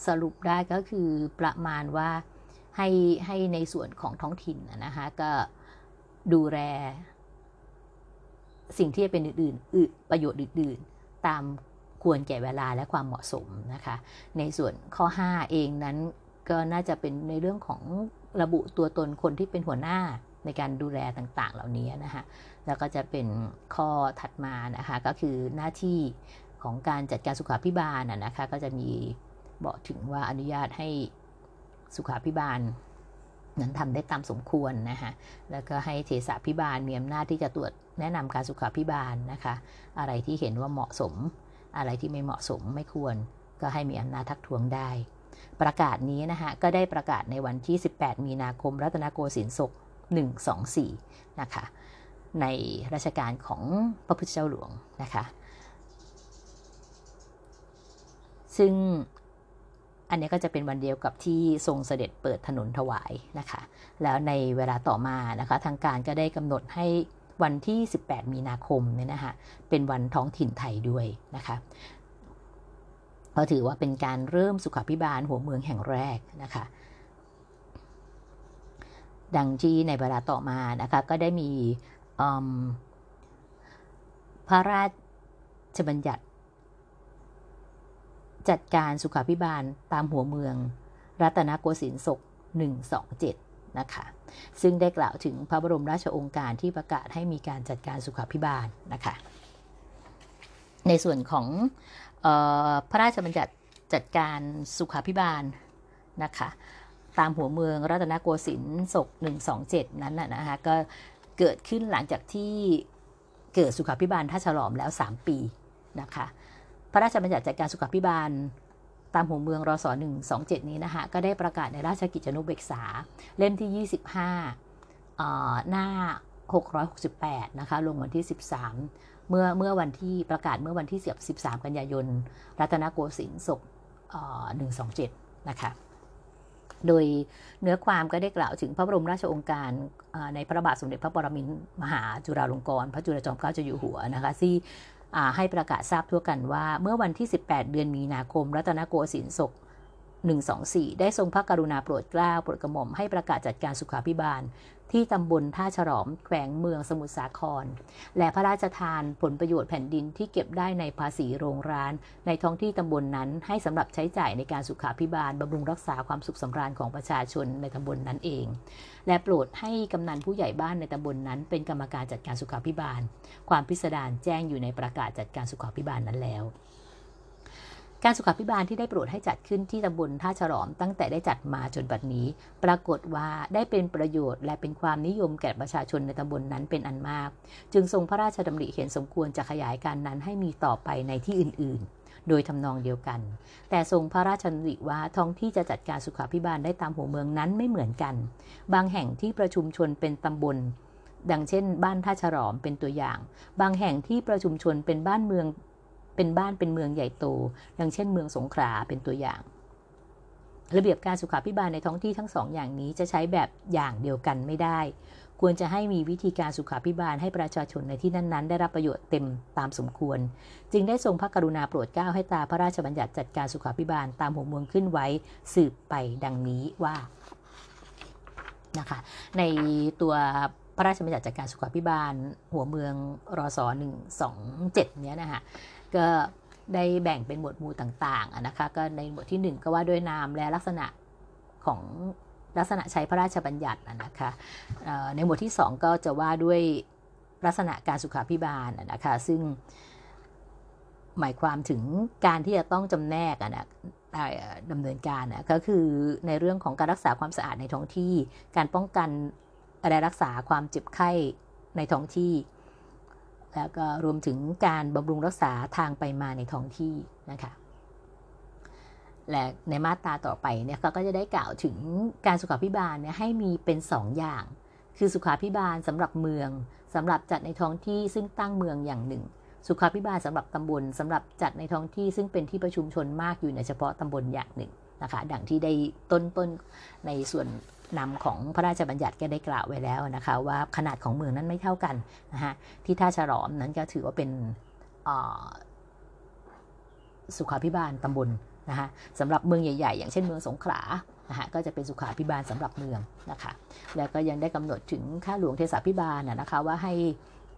สรุปได้ก็คือประมาณว่าให้ให้ในส่วนของท้องถิ่นนะคะก็ดูแล สิ่งที่จะเป็นอื่นๆประโยชน์อื่นๆ ตามควรแก่เวลาและความเหมาะสมนะคะ ในส่วนข้อ 5 เองนั้นก็น่าจะเป็นในเรื่องของระบุตัวตนคนที่เป็นหัวหน้าในการดูแลต่างๆ เหล่านี้นะคะแล้วก็จะเป็นข้อถัดมานะคะก็คือหน้าที่ของการจัดการสุขาพิบาลนะคะก็จะมีบอกถึงว่าอนุญาตให้สุขาพิบาลนั้นทำได้ตามสมควรนะคะแล้วก็ให้เทศาพิบาลมีอำนาจที่จะตรวจ แนะนำการสุขาพิบาลนะคะ อะไรที่เห็นว่าเหมาะสม อะไรที่ไม่เหมาะสมไม่ควร ก็ให้มีอำนาจทักท้วงได้ ประกาศนี้นะคะก็ได้ประกาศในวันที่ 18 มีนาคม รัตนโกสินทร์ศก124 นะคะ ในราชการของพระพุทธเจ้าหลวงนะคะ ซึ่งอันนี้ก็จะเป็นวันเดียวกับที่ทรงเสด็จเปิดถนนถวายนะคะ แล้วในเวลาต่อมานะคะ ทางการก็ได้กำหนดให้ วันที่ 18 มีนาคมเนี่ยนะคะเป็นวันท้องถิ่นไทยด้วยนะคะเพราถือว่าเป็นการเริ่มสุขาพิบาลหัวเมืองแห่งแรกนะคะดังที่ในเวลาต่อมานะคะก็ได้มีพระราชบัญญัติ จัดการสุขาพิบาลตามหัวเมือง รัตนโกสินทร์ศก127 นะคะซึ่งได้กล่าวถึงพระบรมราชองค์การที่ประกาศให้มีการจัดการสุขาพิบาลนะคะในส่วนของออพระราชบัญญัติจัดการสุขาพิบาลนะคะตามหัวเมืองรัตนโกสินทร์ศก127 นั้นนะคะก็เกิดขึ้นหลังจากที่เกิดสุขาพิบาลท่าฉลอมแล้ว 3 ปีนะคะพระราชบัญญัติจัดการสุขภิบาล ตามหัวเมืองรศ127 นี้นะคะก็ได้ประกาศในราชกิจจานุเบกษา เล่มที่ 25 หน้า 668 นะคะ ลงวันที่ 13 เมื่อเมื่อวันที่ประกาศเมื่อวันที่ 13 กันยายน รัตนโกสินทร์ศก127 นะคะ โดยเนื้อความก็ได้กล่าวถึงพระบรมราชองค์การในพระบาทสมเด็จพระปรมินทรมหาจุฬาลงกรณ์พระจุลจอมเกล้าเจ้าอยู่หัวนะคะที่ ให้ประกาศทราบทั่วกันว่า เมื่อวันที่ 18 เดือนมีนาคม รัตนโกสินทร์ศก124 ได้ทรงพระกรุณาโปรดเกล้าโปรดกระหม่อมให้ประกาศจัดการสุขาพิบาล ที่ตำบลท่าฉลอมแขวงเมืองสมุทรสาคร และพระราชทานผลประโยชน์แผ่นดินที่เก็บได้ในภาษีโรงร้าน ในท้องที่ตำบลนนั้นให้สำหรับใช้จ่ายในการสุขาพิบาลบำรุงรักษาความสุขสำราญของประชาชนในตำบลนนั้นเอง และโปรดให้กำนันผู้ใหญ่บ้านในตำบลนนั้น เป็นกรรมการจัดการสุขาพิบาล ความพิสดารแจ้งอยู่ในประกาศจัดการสุขาพิบาลนั้นแล้ว การสุขาพิบาลที่ได้โปรดให้จัดขึ้นที่ตำบลท่าฉลอมตั้งแต่ได้จัดมาจนบัดนี้ ปรากฏว่าได้เป็นประโยชน์และเป็นความนิยมแก่ประชาชนในตำบลนนั้นเป็นอันมาก จึงทรงพระราชดำริเห็นสมควรจะขยายการนั้นให้มีต่อไปในที่อื่น ๆโดยทำนองเดียวกัน แต่ทรงพระราชดำริว่าท้องที่จะจัดการสุขาพิบาลได้ตามหัวเมืองนั้นไม่เหมือนกัน บางแห่งที่ประชุมชนเป็นตำบล ดังเช่น บ้านท่าฉลอมเป็นตัวอย่าง บางแห่งที่ประชุมชนเป็นบ้านเมือง เป็นบ้านเป็นเมืองใหญ่โต ดังเช่นเมืองสงขลาเป็นตัวอย่าง ระเบียบการสุขาพิบาลในท้องที่ทั้งสองอย่างนี้จะใช้แบบอย่างเดียวกันไม่ได้ ควรจะให้มีวิธีการสุขาพิบาลให้ประชาชนในที่นั้น ๆ ได้รับประโยชน์เต็มตามสมควร จึงได้ทรงพระกรุณาโปรดเกล้าให้ตาพระราชบัญญัติจัดการสุขาพิบาลตามหัวเมืองขึ้นไว้สืบไปดังนี้ว่านะคะในตัวพระราชบัญญัติจัดการสุขาพิบาล หัวเมืองรอศ127 เนี้ยนะคะ ก็ได้แบ่งเป็นหมวดหมู่ต่างๆนะคะก็ในหมวดที่ 1 ก็ว่าด้วยนามและลักษณะของลักษณะใช้พระราชบัญญัตินะคะในหมวดที่ 2 ก็จะว่าด้วยลักษณะการสุขาพิบาลนะคะซึ่งหมายความถึงการที่จะต้องจำแนกนะเอ่อดำเนินการนะก็คือในเรื่องของการรักษาความสะอาดในท้องที่ การป้องกันและรักษาความเจ็บไข้ในท้องที่ แล้วก็รวมถึงการบำรุงรักษาทางไปมาในท้องที่นะคะและในมาตราต่อไปเนี่ยเขาก็จะได้กล่าวถึงการสุขาพิบาลเนี่ยให้มีเป็น 2 อย่าง คือสุขาพิบาลสำหรับเมืองสำหรับจัดในท้องที่ซึ่งตั้งเมืองอย่างหนึ่ง สุขาพิบาลสำหรับตำบลสำหรับจัดในท้องที่ซึ่งเป็นที่ประชุมชนมากอยู่ในเฉพาะตำบลอย่างหนึ่งนะคะดังที่ได้ต้นต้นในส่วน นำของพระราชบัญญัติก็ได้กล่าวไว้แล้วนะคะว่าขนาดของเมืองนั้นไม่เท่ากันนะฮะที่ท่าฉลอมนั้นก็ถือว่าเป็นสุขาพิบาลตำบลนะคะสำหรับเมืองใหญ่ๆ อย่างเช่นเมืองสงขลานะฮะก็จะเป็นสุขาพิบาลสำหรับเมืองนะคะแล้วก็ยังได้กำหนดถึงค่าหลวงเทศาพิบาลนะคะว่าให้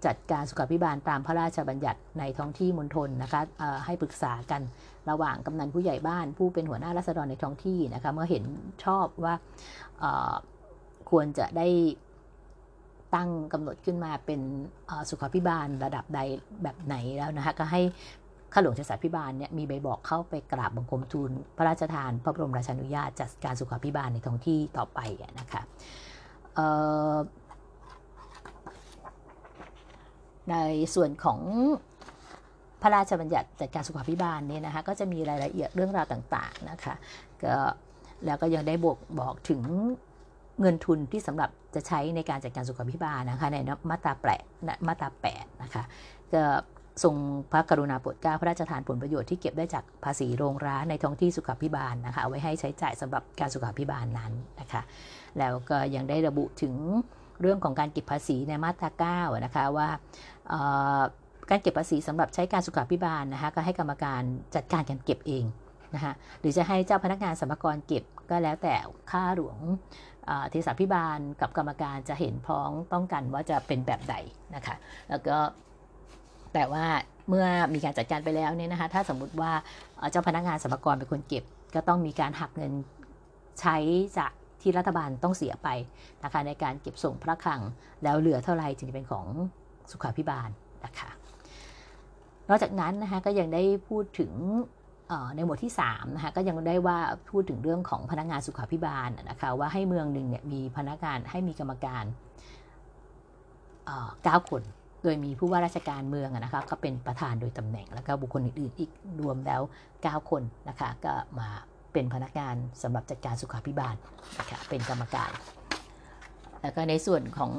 จัดการสุขาพิบาลตามพระราชบัญญัติในท้องที่มณฑลนะคะให้ปรึกษากันระหว่างกำนันผู้ใหญ่บ้าน ผู้เป็นหัวหน้ารัษฎรในท้องที่นะคะเมื่อเห็นชอบว่าควรจะได้ตั้งกำหนดขึ้นมาเป็นสุขาพิบาลระดับใดแบบไหนแล้วนะคะก็ให้ข้าหลวงเทศาพิบาลเนี่ยมีใบบอกเข้าไปกราบบังคมทูลพระราชทาน พระบรมราชานุญาตจัดการสุขาพิบาลในท้องที่ต่อไปนะคะ ในส่วนของพระราชบัญญัติจัดการสุขาพิบาลเนี่ยนะคะก็จะมีรายละเอียดเรื่องราวต่างๆนะคะก็แล้วก็ยังได้บอกบอกถึงเงินทุนที่สำหรับจะใช้ในการจัดการสุขาพิบาลนะคะในมาตราแปดมาตราแปดนะคะก็ทรงพระกรุณาโปรดเกล้าพระราชทานผลประโยชน์ที่เก็บได้จากภาษีโรงร้านในท้องที่สุขาพิบาลนะคะเอาไว้ให้ใช้จ่ายสำหรับการสุขาพิบาลนั้นนะคะแล้วก็ยังได้ระบุถึงเรื่องของการเก็บภาษีในมาตรา9นะคะว่า การเก็บภาษีสำหรับใช้การสุขาพิบาลนะคะก็ให้กรรมการจัดการการเก็บเองนะคะหรือจะให้เจ้าพนักงานสรรพากรเก็บก็แล้วแต่ค่าหลวงเทศพิบาลกับกรรมการจะเห็นพ้องต้องกันว่าจะเป็นแบบใดนะคะแล้วก็แต่ว่าเมื่อมีการจัดการไปแล้วเนี่ยนะคะถ้าสมมุติว่าเจ้าพนักงานสรรพากรเป็นคนเก็บ ก็ต้องมีการหักเงินใช้จากที่รัฐบาลต้องเสียไปนะคะในการเก็บส่งพระคลังแล้วเหลือเท่าไรจึงจะเป็นของ สุขาพิบาลนะคะนอกจากนั้นนะคะก็ยังได้พูดถึงในหมวดที่3นะคะก็ยังได้ว่าพูดถึงเรื่องของพนักงานสุขาพิบาลนะคะว่าให้เมืองหนึ่งเนี่ยมีพนักงานให้มีกรรมการเก้าคน โดยมีผู้ว่าราชการเมืองนะคะก็เป็นประธานโดยตำแหน่ง แล้วก็บุคคลอื่นๆอีกรวมแล้ว 9 คนนะคะก็มาเป็นพนักงานสำหรับจัดการสุขาพิบาลนะคะเป็นกรรมการ แล้วก็ในส่วนของ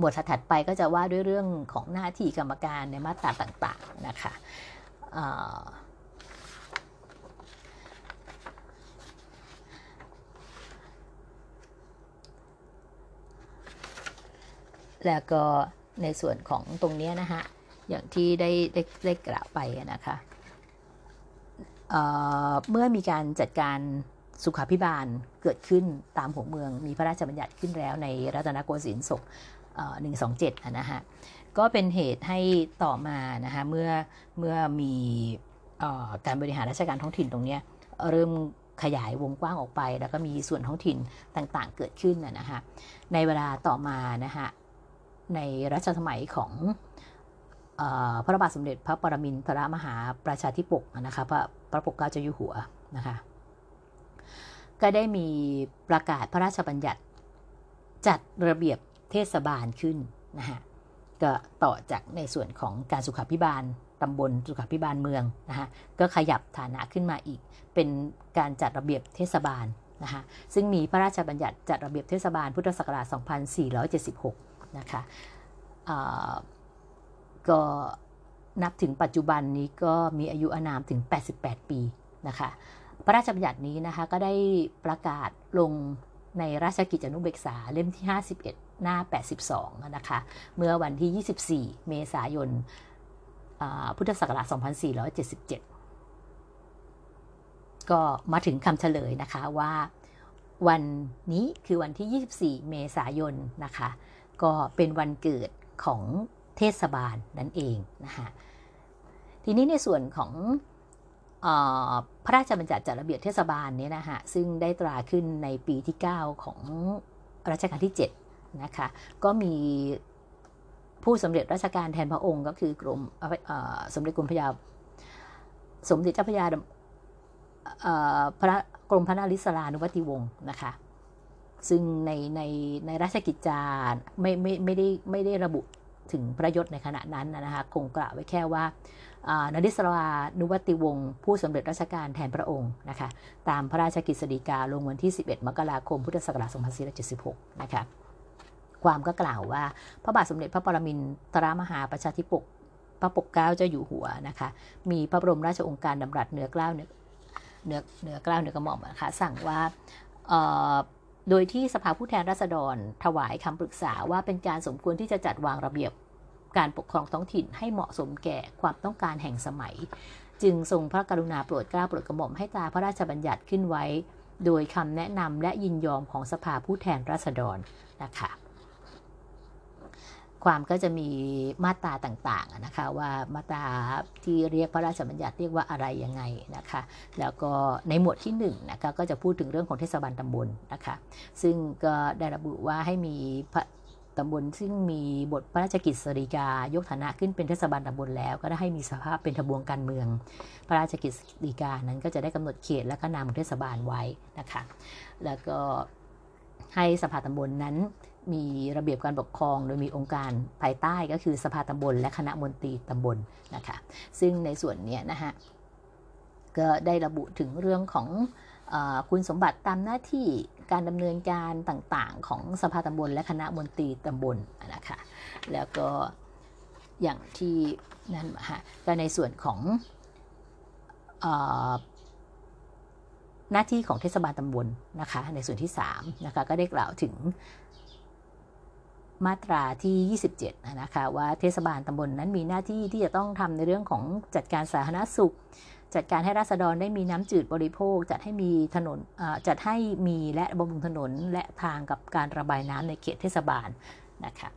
หมวดถัดไปก็จะว่าด้วยเรื่องของหน้าที่กรรมการในมาตราต่างๆนะคะแล้วก็ในส่วนของตรงนี้นะคะอย่างที่ได้ได้ได้กล่าวไปนะคะเเมื่อมีการจัดการสุขาพิบาลเกิดขึ้นตามหัวเมือง มีพระราชบัญญัติขึ้นแล้วในรัตนโกสินทร์ศก หนึ่งสองเจ็ดนะฮะก็เป็นเหตุให้ต่อมานะคะเมื่อเมื่อมีการบริหารราชการท้องถิ่นตรงนี้เริ่มขยายวงกว้างออกไป แล้วก็มีส่วนท้องถิ่นต่างๆ เกิดขึ้นนะฮะในเวลาต่อมานะฮะในรัชสมัยของพระบาทสมเด็จพระปรมินทรมหาประชาธิปกนะคะพระพระปกเกล้าเจ้าอยู่หัวนะคะก็ได้มีประกาศพระราชบัญญัติจัดระเบียบ เทศบาลขึ้นนะฮะก็ต่อจากในส่วนของการสุขาพิบาลตำบลสุขาพิบาลเมืองนะคะก็ขยับฐานะขึ้นมาอีก เป็นการจัดระเบียบเทศบาลนะคะซึ่งมีพระราชบัญญัติจัดระเบียบเทศบาลพุทธศักราช 2476 นะคะก็นับถึงปัจจุบันนี้ก็มีอายุอานามถึง 88 ปีนะคะพระราชบัญญัตินี้นะคะก็ได้ประกาศลงในราชกิจจานุเบกษาเล่มที่ 51 หน้า 82 นะคะ เมื่อวันที่ 24 เมษายนพุทธศักราช 2477 ก็มาถึงคำเฉลยนะคะว่าวันนี้คือวันที่ 24 เมษายนนะคะ ก็เป็นวันเกิดของเทศบาลนั่นเองนะคะทีนี้ในส่วนของพระราชบัญญัติจัดระเบียบเทศบาลเนี่ยนะคะซึ่งได้ตราขึ้นในปีที่ 9 ของรัชกาลที่ 7 นะคะ ก็มีผู้สำเร็จราชการแทนพระองค์ก็คือกรมสมเด็จกรมพระยาสมเด็จเจ้าพระยาพระกรมพระนาริศรานุวัติวงศ์นะคะ ซึ่งในในในราชกิจจาไม่ไม่ไม่ได้ไม่ได้ระบุถึงประยศในขณะนั้นนะคะคงกล่าวไว้แค่ว่านาริศรานุวัติวงศ์ผู้สำเร็จราชการแทนพระองค์นะคะ ตามพระราชกิจสฎีกาลงวันที่ 11 มกราคม พุทธศักราช 2476 นะคะ ความก็กล่าวว่า พระบาทสมเด็จพระปรมินทรมหาประชาธิปกพระปกเกล้าเจ้าอยู่หัวนะคะ มีพระบรมราชองค์การดำรัสเหนือกล้าวเหนือเหนือเหนือกล้าวเหนือกระหม่อมนะคะสั่งว่าโดยที่สภาผู้แทนราษฎรถวายคำปรึกษาว่าเป็นการสมควรที่จะจัดวางระเบียบการปกครองท้องถิ่นให้เหมาะสมแก่ความต้องการแห่งสมัย จึงทรงพระกรุณาโปรดเกล้าโปรดกระหม่อมให้ตาพระราชบัญญัติขึ้นไว้ โดยคำแนะนำและยินยอมของสภาผู้แทนราษฎรนะคะ ความก็จะมีมาตราต่างๆนะคะว่ามาตราที่เรียกพระราชบัญญัติเรียกว่าอะไรยังไงนะคะแล้วก็ในหมวดที่1นนะคะก็จะพูดถึงเรื่องของเทศบาลตำบลนะคะซึ่งก็ได้ระบุว่าให้มีตำบลซึ่งมีบทพระราชกิจสริกายกฐานะขึ้นเป็นเทศบาลตำบลแล้ว ก็ได้ให้มีสภาพเป็นทบวงการเมือง พระราชกิจสริกานั้นก็จะได้กำหนดเขตและก็นามของเทศบาลไว้นะคะแล้วก็ให้สภาตำบลนนั้น มีระเบียบการปกครอง โดยมีองค์การภายใต้ก็คือสภาตำบล และคณะมนตรีตำบลนะคะซึ่งในส่วนนี้นะฮะก็ได้ระบุถึงเรื่องของอคุณสมบัติตามหน้าที่การดำเนินการต่างๆ ของสภาตำบล และคณะมนตรีตำบลนะคะแล้วก็อย่างที่นั่นฮะก็ในส่วนของหน้าที่ของเทศบาลตำบลนะคะในส่วนที่3นะคะก็ได้กล่าวถึง มาตราที่ 27 นะคะ ว่าเทศบาลตำบลนนั้นมีหน้าที่ที่จะต้องทำในเรื่องของจัดการสาธารณสุข จัดการให้ราษฎรได้มีน้ำจืดบริโภค จัดให้มีถนนจัดให้มีและบำรุงถนนและทางกับการระบายน้ำในเขตเทศบาลนะคะ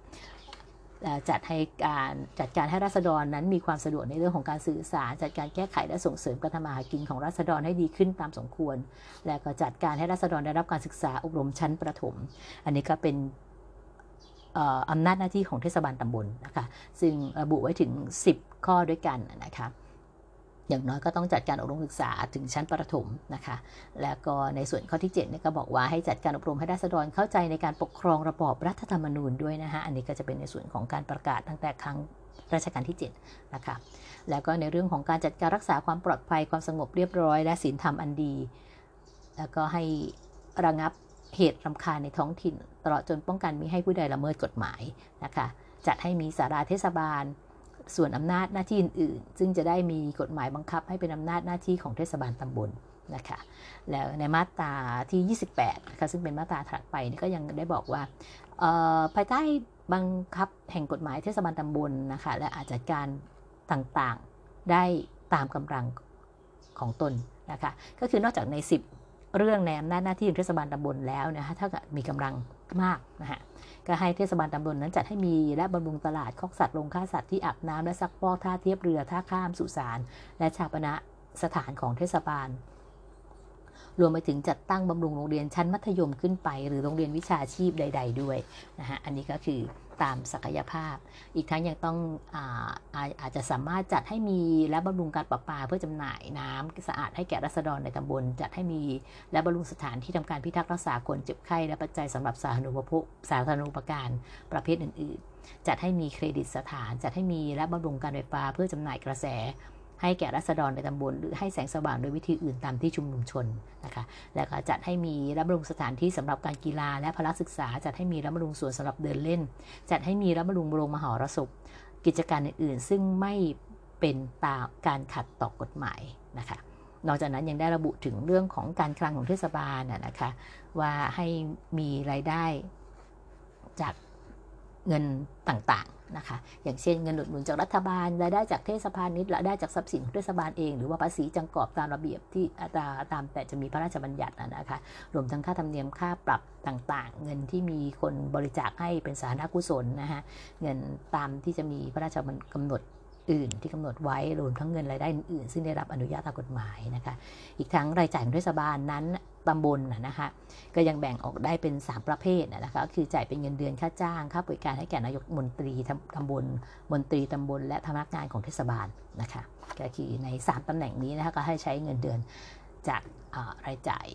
จัดให้การจัดการให้ราษฎรนั้นมีความสะดวกในเรื่องของการสื่อสาร จัดการแก้ไขและส่งเสริมการทำมาหากินของราษฎรให้ดีขึ้นตามสมควร และก็จัดการให้ราษฎรได้รับการศึกษาอบรมชั้นประถม อันนี้ก็เป็น อำนาจหน้าที่ของเทศบาลตำบลนะคะ ซึ่งระบุไว้ถึง 10 ข้อด้วยกันนะคะอย่างน้อยก็ต้องจัดการอบรมศึกษาถึงชั้นประถมนะคะ แล้วก็ในส่วนข้อที่7เนี่ยก็บอกว่าให้จัดการอบรมให้ราษฎรเข้าใจในการปกครองระบอบรัฐธรรมนูญด้วยนะคะอันนี้ก็จะเป็นในส่วนของการประกาศตั้งแต่ครั้งรัชกาลที่7นะคะ แล้วก็ในเรื่องของการจัดการรักษาความปลอดภัยความสงบเรียบร้อย และศีลธรรมอันดี แล้วก็ให้ระงับ เหตุรำคาญในท้องถิ่น ตลอดจนป้องกันมิให้ผู้ใดละเมิดกฎหมายนะคะจัดให้มีสาราเทศบาล ส่วนอำนาจหน้าที่อื่นๆ ซึ่งจะได้มีกฎหมายบังคับให้เป็นอำนาจหน้าที่ของเทศบาลตำบลนะคะแล้วในมาตราที่ 28นะคะซึ่งเป็นมาตราถัดไปก็ยังได้บอกว่าภายใต้บังคับแห่งกฎหมายเทศบาลตำบลนะคะและอาจจัดการต่างๆได้ตามกำลังของตนนะคะก็คือนอกจากใน 10 เรื่องในอำนาจหน้าที่ของเทศบาลตำบลแล้วนะคะถ้ามีกำลังมากนะฮะก็ให้เทศบาลตำบลนั้นจัดให้มีและบำรุงตลาดคอกสัตว์โรงฆ่าสัตว์ที่อาบน้ำและซักฟอกท่าเทียบเรือท่าข้ามสุสานและชาปณะสถานของเทศบาล รวมไปถึงจัดตั้งบำรุงโรงเรียนชั้นมัธยมขึ้นไป หรือโรงเรียนวิชาชีพใด ๆ ด้วยนะฮะอันนี้ก็คือ ตามศักยภาพ อีกทั้งยังต้องอาอาจจะสามารถจัดให้มีและบำรุงการประปาเพื่อจำหน่ายน้ำสะอาดให้แก่รัษฎรในตำบล จัดให้มีและบำรุงสถานที่ทำการพิทักษ์รักษาคนเจ็บไข้และปัจจัยสำหรับสาธารณูปโภคสาธารณูปการประเภทอื่น ๆ จัดให้มีเครดิตสถาน จัดให้มีและบำรุงการไฟฟ้าเพื่อจำหน่ายกระแส ให้แก่รัษฎรในตำบลหรือให้แสงสว่างโดยวิธีอื่นตามที่ชุมนุมชนนะคะแล้วก็จัดให้มีรับบำรุงสถานที่สำหรับการกีฬาและพละศึกษา จัดให้มีรับบำรุงสวนสำหรับเดินเล่น จัดให้มีรับบำรุงโรงมหรสพกิจการอื่นๆ ซึ่งไม่เป็นตามการขัดต่อกฎหมายนะคะนอกจากนั้นยังได้ระบุถึงเรื่องของการคลังของเทศบาลนะคะว่าให้มีรายได้จาก เงินต่างๆนะคะ อย่างเช่นเงินอุดหนุนจากรัฐบาลรายได้จากเทศบาลนิดรายได้จากทรัพย์สินของเทศบาลเอง หรือว่าภาษีจังกอบตามระเบียบที่ตามแต่จะมีพระราชบัญญัตินะคะ รวมทั้งค่าธรรมเนียมค่าปรับต่างๆ เงินที่มีคนบริจาคให้เป็นสาธารณกุศลนะคะเงินตามที่จะมีพระราชบัญญัติกำหนดอื่นที่กำหนดไว้รวมทั้งเงินรายได้อื่นๆซึ่งได้รับอนุญาตตามกฎหมายนะคะ อีกทั้งรายจ่ายของเทศบาลนั้น ตำบลนะคะก็ยังแบ่งออกได้เป็น 3 ประเภทนะคะก็คือจ่ายเป็นเงินเดือนค่าจ้างค่าบริการให้แก่นายกมนตรีตำบลมนตรีตำบล และพนักงานของเทศบาลนะคะก็คือใน 3 ตำแหน่งนี้นะคะก็ให้ใช้เงินเดือนจากรายจ่าย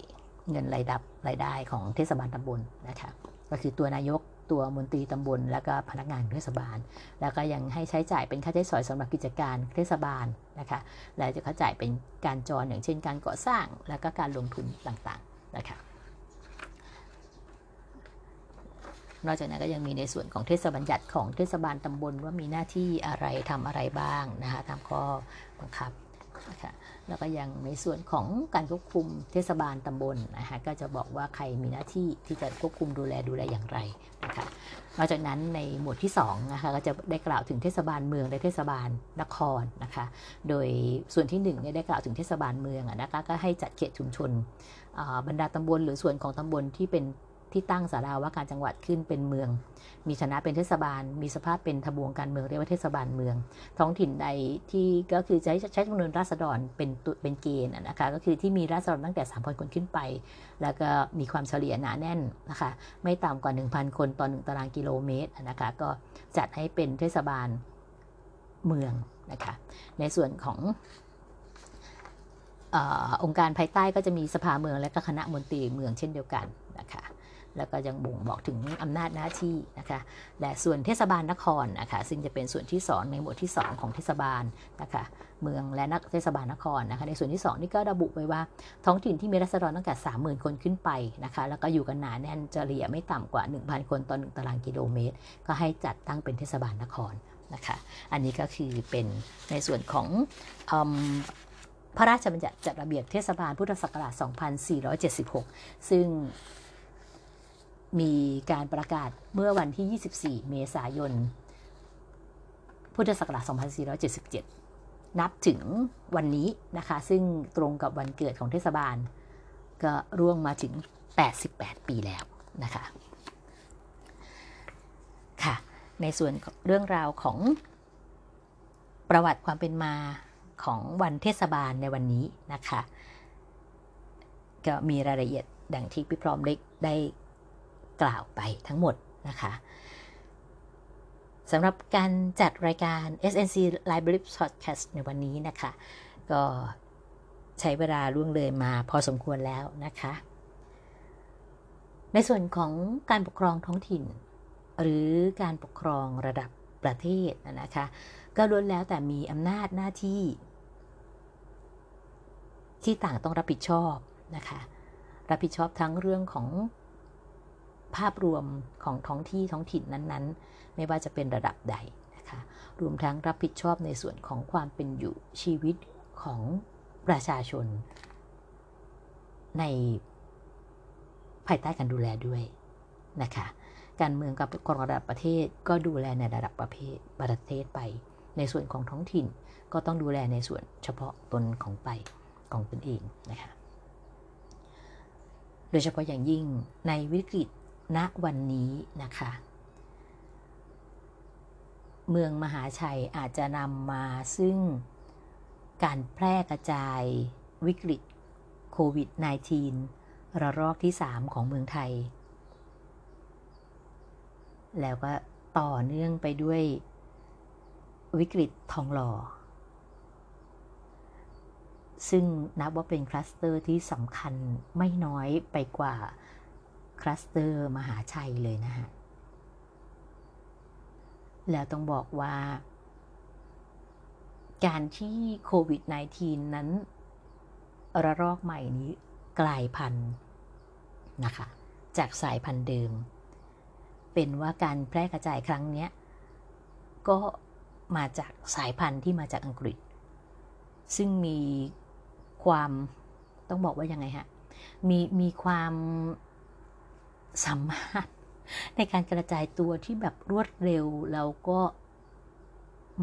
เงินรายรับรายได้ของเทศบาลตำบลนะคะก็คือตัวนายก ตัวมนตรีตำบล แล้วก็พนักงานเทศบาล แล้วก็ยังให้ใช้จ่ายเป็นค่าใช้สอยสำหรับกิจการเทศบาลนะคะและจะเขาจ่ายเป็นการจรอย่างเช่น การก่อสร้าง แล้วก็การลงทุนต่างๆนะคะนอกจากนั้นก็ยังมีในส่วนของเทศบัญญัติของเทศบาลตำบลว่ามีหน้าที่อะไรทำอะไรบ้างนะคะตามข้อบังคับ นะคะแล้วก็ยังในส่วนของการควบคุมเทศบาลตำบลนะคะก็จะบอกว่าใครมีหน้าที่ที่จะควบคุมดูแลดูแลอย่างไรนะคะนอกจากนั้นในหมวดที่2นะคะก็จะได้กล่าวถึงเทศบาลเมืองและเทศบาลนครนะคะโดยส่วนที่1เนี่ยได้กล่าวถึงเทศบาลเมืองนะคะก็ให้จัดเขตชุมชนบรรดาตำบลหรือส่วนของตำบลที่เป็น ที่ตั้งสาราว่าการจังหวัดขึ้นเป็นเมือง มีฐานะเป็นเทศบาล มีสภาพเป็นทบวงการเมืองเรียกว่าเทศบาลเมือง ท้องถิ่นใดที่ก็คือใช้ใช้จำนวนราษฎรเป็นเป็นเกณฑ์นะคะก็คือที่มีราษฎรตั้งแต่ 3 0 0 0 คนขึ้นไป แล้วก็มีความเฉลี่ยหนาแน่นนะคะไม่ต่ำกว่า 1,000 คนต่อ1ตารางกิโลเมตรนะคะก็จัดให้เป็นเทศบาลเมืองนะคะในส่วนของอองค์การภายใต้ก็จะมีสภาเมืองและก็คณะมนตรีเมืองเช่นเดียวกันนะคะ แล้วก็ยังบ่งบอกถึงอำนาจหน้าที่นะคะและส่วนเทศบาลนครนะคะซึ่งจะเป็นส่วนที่ 2 ในหมวดที่ 2 ของเทศบาลนะคะเมืองและนักเทศบาลนครนะคะในส่วนที่ 2 นี่ก็ระบุไว้ว่าท้องถิ่นที่มีรัษฎรตั้งแต่ 30,000 คนขึ้นไปนะคะแล้วก็อยู่กันหนาแน่นเฉลี่ยไม่ต่ำกว่า 1,000 คนต่อ1ตารางกิโลเมตร ก็ให้จัดตั้งเป็นเทศบาลนครนะคะอันนี้ก็คือเป็นในส่วนของพระราชบัญญัติจัดระเบียบเทศบาลพุทธศักราช 2476 ซึ่ง มีการประกาศเมื่อวันที่ 24 เมษายน พุทธศักราช 2477 นับถึงวันนี้นะคะ ซึ่งตรงกับวันเกิดของเทศบาล ก็ร่วงมาถึง 88 ปีแล้วนะคะค่ะ ในส่วนเรื่องราวของประวัติความเป็นมาของวันเทศบาลในวันนี้นะคะ ก็มีรายละเอียดดังที่พี่พร้อมได้ได้ กล่าวไปทั้งหมดนะคะสำหรับการจัดรายการ SNC Library Podcast ในวันนี้นะคะ ก็ใช้เวลาล่วงเลยมาพอสมควรแล้วนะคะ ในส่วนของการปกครองท้องถิ่น หรือการปกครองระดับประเทศนะคะ ก็ล้วนแล้วแต่มีอำนาจหน้าที่ ที่ต่างต้องรับผิดชอบนะคะ รับผิดชอบทั้งเรื่องของ ภาพรวมของท้องที่ท้องถิ่นนั้นๆ ไม่ว่าจะเป็นระดับใดนะคะ รวมทั้งรับผิดชอบในส่วนของความเป็นอยู่ชีวิตของประชาชน ในภายใต้การดูแลด้วยนะคะ การเมืองกับกองระดับประเทศก็ดูแลในระดับประเภทประเทศไป ในส่วนของท้องถิ่นก็ต้องดูแลในส่วนเฉพาะตนของไปของตนเองนะคะ โดยเฉพาะอย่างยิ่งในวิกฤต ณวันนี้นะคะ เมืองมหาชัยอาจจะนำมาซึ่งการแพร่กระจายวิกฤตโควิด -19 ระลอกที่ 3 ของเมืองไทย แล้วก็ต่อเนื่องไปด้วยวิกฤตทองหล่อ ซึ่งนับว่าเป็นคลัสเตอร์ที่สำคัญไม่น้อยไปกว่า คลัสเตอร์มหาชัยเลยนะฮะ แล้วต้องบอกว่า การที่โควิด -19 นั้น ระลอกใหม่นี้กลายพันธุ์นะคะ จากสายพันธุ์เดิม เป็นว่าการแพร่กระจายครั้งนี้ก็มาจากสายพันธุ์ที่มาจากอังกฤษ ซึ่งมีความต้องบอกว่ายังไงฮะ มีมีความ สามารถในการกระจายตัวที่แบบรวดเร็วแล้วก็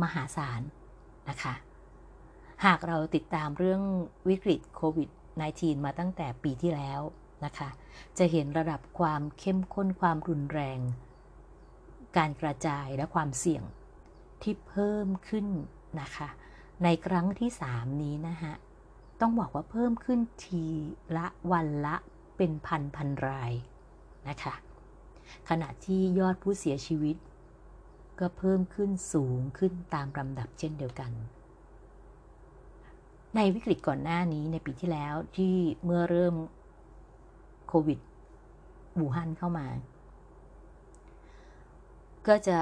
มหาศาลนะคะ หากเราติดตามเรื่องวิกฤตโควิด -19 มาตั้งแต่ปีที่แล้วนะคะ จะเห็นระดับความเข้มข้นความรุนแรง การกระจายและความเสี่ยงที่เพิ่มขึ้นนะคะ ในครั้งที่ 3 นี้นะฮะต้องบอกว่าเพิ่มขึ้นทีละวันละเป็นพันพันราย นะคะ ขณะที่ยอดผู้เสียชีวิต ก็เพิ่มขึ้นสูงขึ้นตามลำดับเช่นเดียวกัน ในวิกฤตก่อนหน้านี้ในปีที่แล้วที่เมื่อเริ่มโควิดบูฮันเข้ามา ก็จะ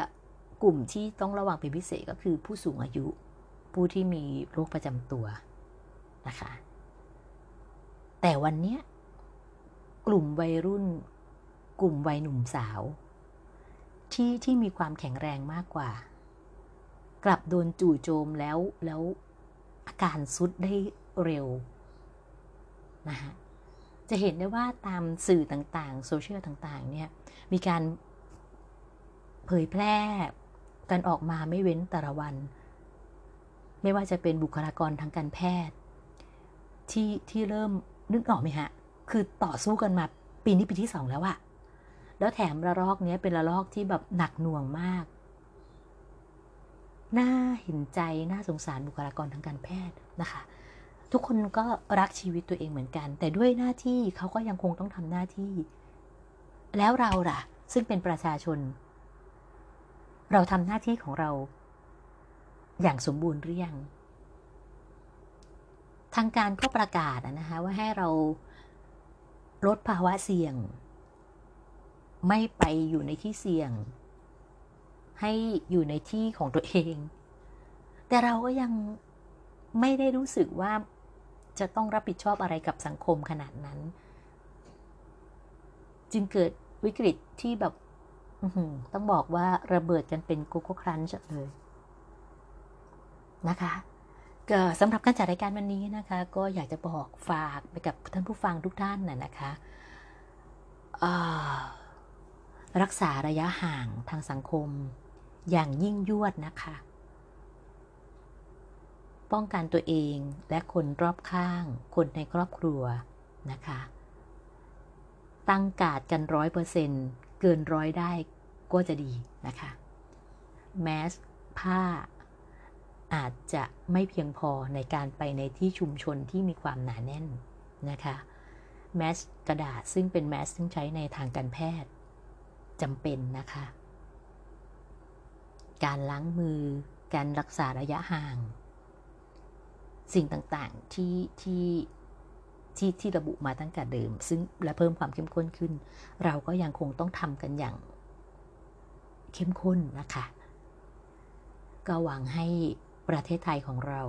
กลุ่มที่ต้องระวังเป็นพิเศษก็คือผู้สูงอายุ ผู้ที่มีโรคประจำตัวนะคะ แต่วันนี้กลุ่มวัยรุ่น กลุ่มวัยหนุ่มสาว ที่ที่มีความแข็งแรงมากกว่า กลับโดนจู่โจมแล้วแล้วอาการสุดได้เร็วนะคะจะเห็นได้ว่าตามสื่อต่างๆ โซเชียลต่างๆ เนี่ย มีการเผยแพร่กันออกมาไม่เว้นแต่ละวัน ไม่ว่าจะเป็นบุคลากรทางการแพทย์ ที่ที่เริ่มนึกออกไหมฮะ คือต่อสู้กันมาปีนี้ปีที่สองแล้วอะ แล้วแถมระลอกนี้เป็นระลอกที่แบบหนักหน่วงมาก น่าเห็นใจ น่าสงสารบุคลากรทางการแพทย์นะคะ ทุกคนก็รักชีวิตตัวเองเหมือนกัน แต่ด้วยหน้าที่เขาก็ยังคงต้องทำหน้าที่ แล้วเราล่ะ ซึ่งเป็นประชาชน เราทำหน้าที่ของเรา อย่างสมบูรณ์หรือยัง ทางการก็ประกาศนะคะว่าให้เราลดภาวะเสี่ยง ไม่ไปอยู่ในที่เสี่ยง ให้อยู่ในที่ของตัวเอง แต่เราก็ยังไม่ได้รู้สึกว่าจะต้องรับผิดชอบอะไรกับสังคมขนาดนั้น จึงเกิดวิกฤตที่แบบต้องบอกว่าระเบิดกันเป็นโกโก้ครันช์เลยนะคะก็สำหรับการจัดรายการวันนี้นะคะ ก็อยากจะบอกฝากไปกับท่านผู้ฟังทุกท่านน่ะนะคะ รักษาระยะห่างทางสังคม อย่างยิ่งยวดนะคะ ป้องกันตัวเองและคนรอบข้าง คนในครอบครัวนะคะ ตั้งกาดกันร้อยเปอร์เซ็นต์เกินร้อยได้ก็จะดีนะคะ แมสผ้าอาจจะไม่เพียงพอในการไปในที่ชุมชนที่มีความหนาแน่นนะคะแมสกระดาษซึ่งเป็นแมสซึ่งใช้ในทางการแพทย์ จำเป็นนะคะ การล้างมือ การรักษาระยะห่าง สิ่งต่างๆที่ที่ที่ที่ระบุมาตั้งแต่เดิม ซึ่งและเพิ่มความเข้มข้นขึ้น เราก็ยังคงต้องทำกันอย่าง เข้มข้นนะคะ ก็หวังให้ประเทศไทยของเรา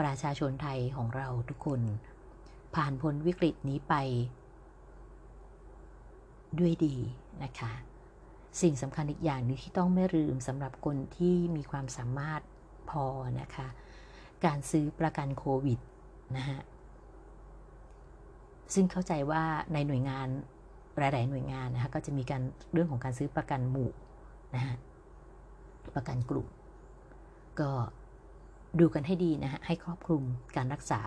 ประชาชนไทยของเราทุกคน ผ่านพ้นวิกฤตนี้ไป ด้วยดี นะคะ สิ่งสำคัญอีกอย่างนี้ที่ต้องไม่ลืมสำหรับคนที่มีความสามารถพอนะคะ การซื้อประกันโควิดนะฮะซึ่งเข้าใจว่าในหน่วยงานหลายๆหน่วยงานนะคะก็จะมีการเรื่องของการซื้อประกันหมู่นะฮะประกันกลุ่ม ก็ดูกันให้ดีนะฮะให้ครอบคลุมการรักษา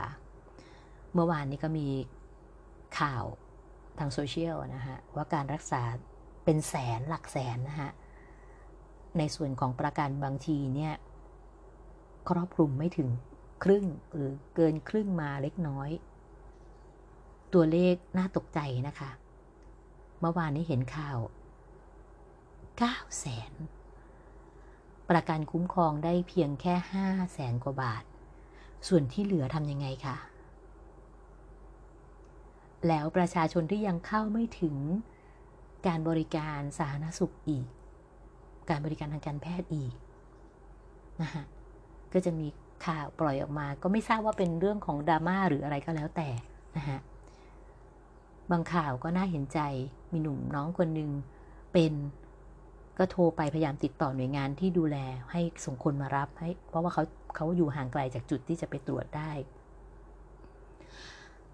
เมื่อวานนี้ก็มีข่าวทางโซเชียลนะฮะว่าการรักษา เป็นแสนหลักแสนนะฮะในส่วนของประกันบางทีเนี่ยครอบคลุมไม่ถึงครึ่งหรือเกินครึ่งมาเล็กน้อย ตัวเลขน่าตกใจนะคะ เมื่อวานนี้เห็นข่าว9แสนประกันคุ้มครองได้เพียงแค่5แสนกว่าบาท ส่วนที่เหลือทำยังไงคะแล้วประชาชนที่ยังเข้าไม่ถึง การบริการสาธารณสุขอีก การบริการทางการแพทย์อีกนะคะก็จะมีข่าวปล่อยออกมา ก็ไม่ทราบว่าเป็นเรื่องของดราม่าหรืออะไรก็แล้วแต่นะฮะบางข่าวก็น่าเห็นใจมีหนุ่มน้องคนหนึ่งเป็นก็โทรไปพยายามติดต่อหน่วยงานที่ดูแลให้ส่งคนมารับให้ เพราะว่าเขาเขาอยู่ห่างไกลจากจุดที่จะไปตรวจได้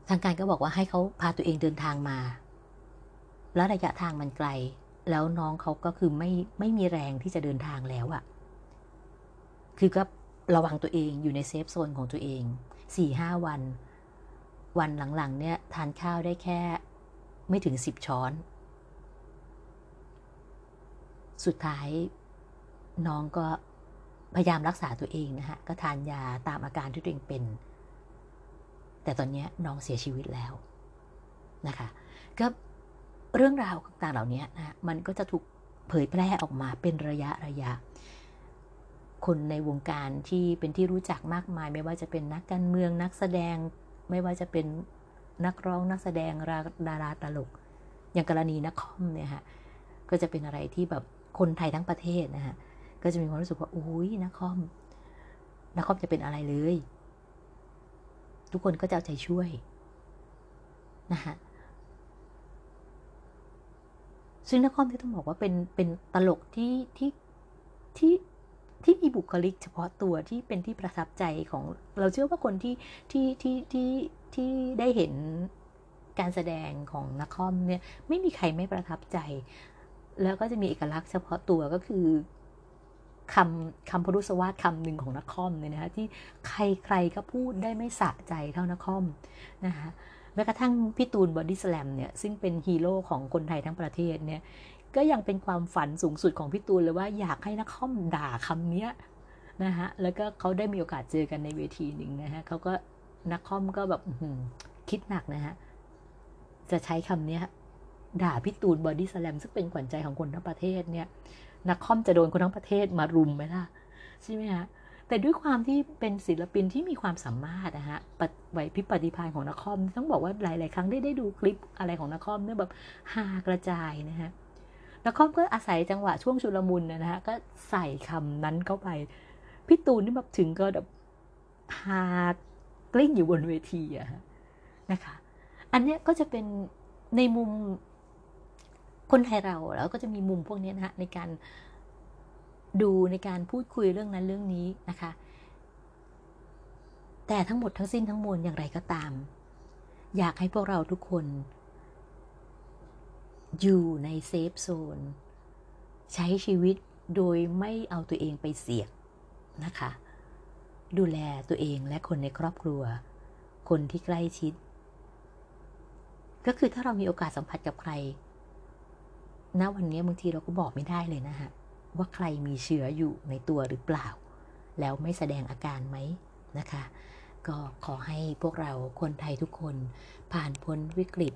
ทางการก็บอกว่าให้เขาพาตัวเองเดินทางมา แล้วระยะทางมันไกล แล้วน้องเขาก็คือไม่ไม่มีแรงที่จะเดินทางแล้วอะคือก็ระวังตัวเองอยู่ในเซฟโซนของตัวเองสี่ห้าวัน วันหลังๆ เนี่ยทานข้าวได้แค่ไม่ถึงสิบช้อน สุดท้ายน้องก็พยายามรักษาตัวเองนะฮะ ก็ทานยาตามอาการที่ตัวเองเป็น แต่ตอนนี้น้องเสียชีวิตแล้วนะคะ ก็ เรื่องราวต่างๆเหล่านี้นะมันก็จะถูกเผยแพร่ออกมาเป็นระยะระยะ คนในวงการที่เป็นที่รู้จักมากมาย ไม่ว่าจะเป็นนักการเมืองนักแสดง ไม่ว่าจะเป็นนักร้องนักแสดงดาราตลก อย่างกรณีนักคอมเนี่ยฮะก็จะเป็นอะไรที่แบบคนไทยทั้งประเทศนะฮะก็จะมีความรู้สึกว่าอุ้ยนักคอมนักคอมจะเป็นอะไรเลย ทุกคนก็จะเอาใจช่วยนะฮะ ซึ่งนักคอมที่ต้องบอกว่าเป็นเป็นตลกที่ที่ที่ที่มีบุคลิกเฉพาะตัวที่เป็นที่ประทับใจของเราเชื่อว่าคนที่ที่ที่ที่ที่ได้เห็นการแสดงของนักคอมเนี่ยไม่มีใครไม่ประทับใจ แล้วก็จะมีเอกลักษณ์เฉพาะตัวก็คือคำคำพรุษวาทคำหนึ่งของนักคอมเนี่ยนะคะที่ใครใครก็พูดได้ไม่สะใจเท่าน้าค่อมนะคะ แม้กระทั่งพี่ตูนบอดี้สแลมเนี่ยซึ่งเป็นฮีโร่ของคนไทยทั้งประเทศเนี่ยก็ยังเป็นความฝันสูงสุดของพี่ตูนเลยว่าอยากให้น้าค่อมด่าคำนี้นะฮะแล้วก็เขาได้มีโอกาสเจอกันในเวทีหนึ่งนะฮะเขาก็น้าค่อมก็แบบคิดหนักนะฮะจะใช้คำนี้ด่าพี่ตูนบอดี้สแลมซึ่งเป็นขวัญใจของคนทั้งประเทศเนี่ยนักคอมจะโดนคนทั้งประเทศมารุมไหมล่ะใช่ไหมฮะ แต่ด้วยความที่เป็นศิลปินที่มีความสามารถนะฮะไหวพริบปฏิภาณของนักคอมต้องบอกว่าหลาย ๆ ครั้งได้ได้ดูคลิปอะไรของนักคอมเนี่ยแบบฮากระจายนะฮะนักคอมก็อาศัยจังหวะช่วงชุลมุนนะฮะก็ใส่คำนั้นเข้าไปพี่ตูนนี่แบบถึงก็แบบฮากลิ้งอยู่บนเวทีอะนะคะ อันเนี้ยก็จะเป็นในมุมคนไทยเราแล้วก็จะมีมุมพวกนี้นะฮะในการ ดูในการพูดคุยเรื่องนั้นเรื่องนี้นะคะ แต่ทั้งหมดทั้งสิ้นทั้งมวลอย่างไรก็ตาม อยากให้พวกเราทุกคน อยู่ในเซฟโซนใช้ชีวิตโดยไม่เอาตัวเองไปเสี่ยงนะคะ ดูแลตัวเองและคนในครอบครัว คนที่ใกล้ชิด ก็คือถ้าเรามีโอกาสสัมผัสกับใครณวันนี้บางทีเราก็บอกไม่ได้เลยนะฮะ ว่าใครมีเชื้ออยู่ในตัวหรือเปล่า แล้วไม่แสดงอาการไหมนะคะ ก็ขอให้พวกเราคนไทยทุกคนผ่านพ้นวิกฤต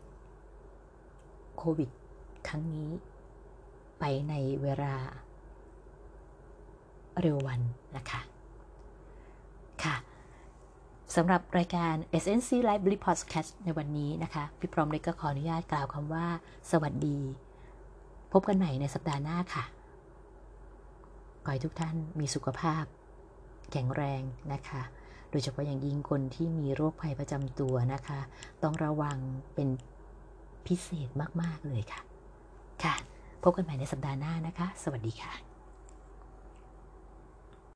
โควิด ครั้งนี้ ไปในเวลา เร็ววันนะคะค่ะสำหรับรายการ SNC Library Podcast ในวันนี้นะคะ พี่พร้อมเลยก็ขออนุญาตกล่าวคำว่า สวัสดี พบกันใหม่ในสัปดาห์หน้าค่ะ ขอให้ทุกท่านมีสุขภาพ แข็งแรงนะคะ โดยเฉพาะอย่างยิ่งคนที่มีโรคภัยประจำตัวนะคะ ต้องระวังเป็นพิเศษมาก ๆ เลยค่ะ ค่ะ พบกันใหม่ในสัปดาห์หน้านะคะ สวัสดีค่ะ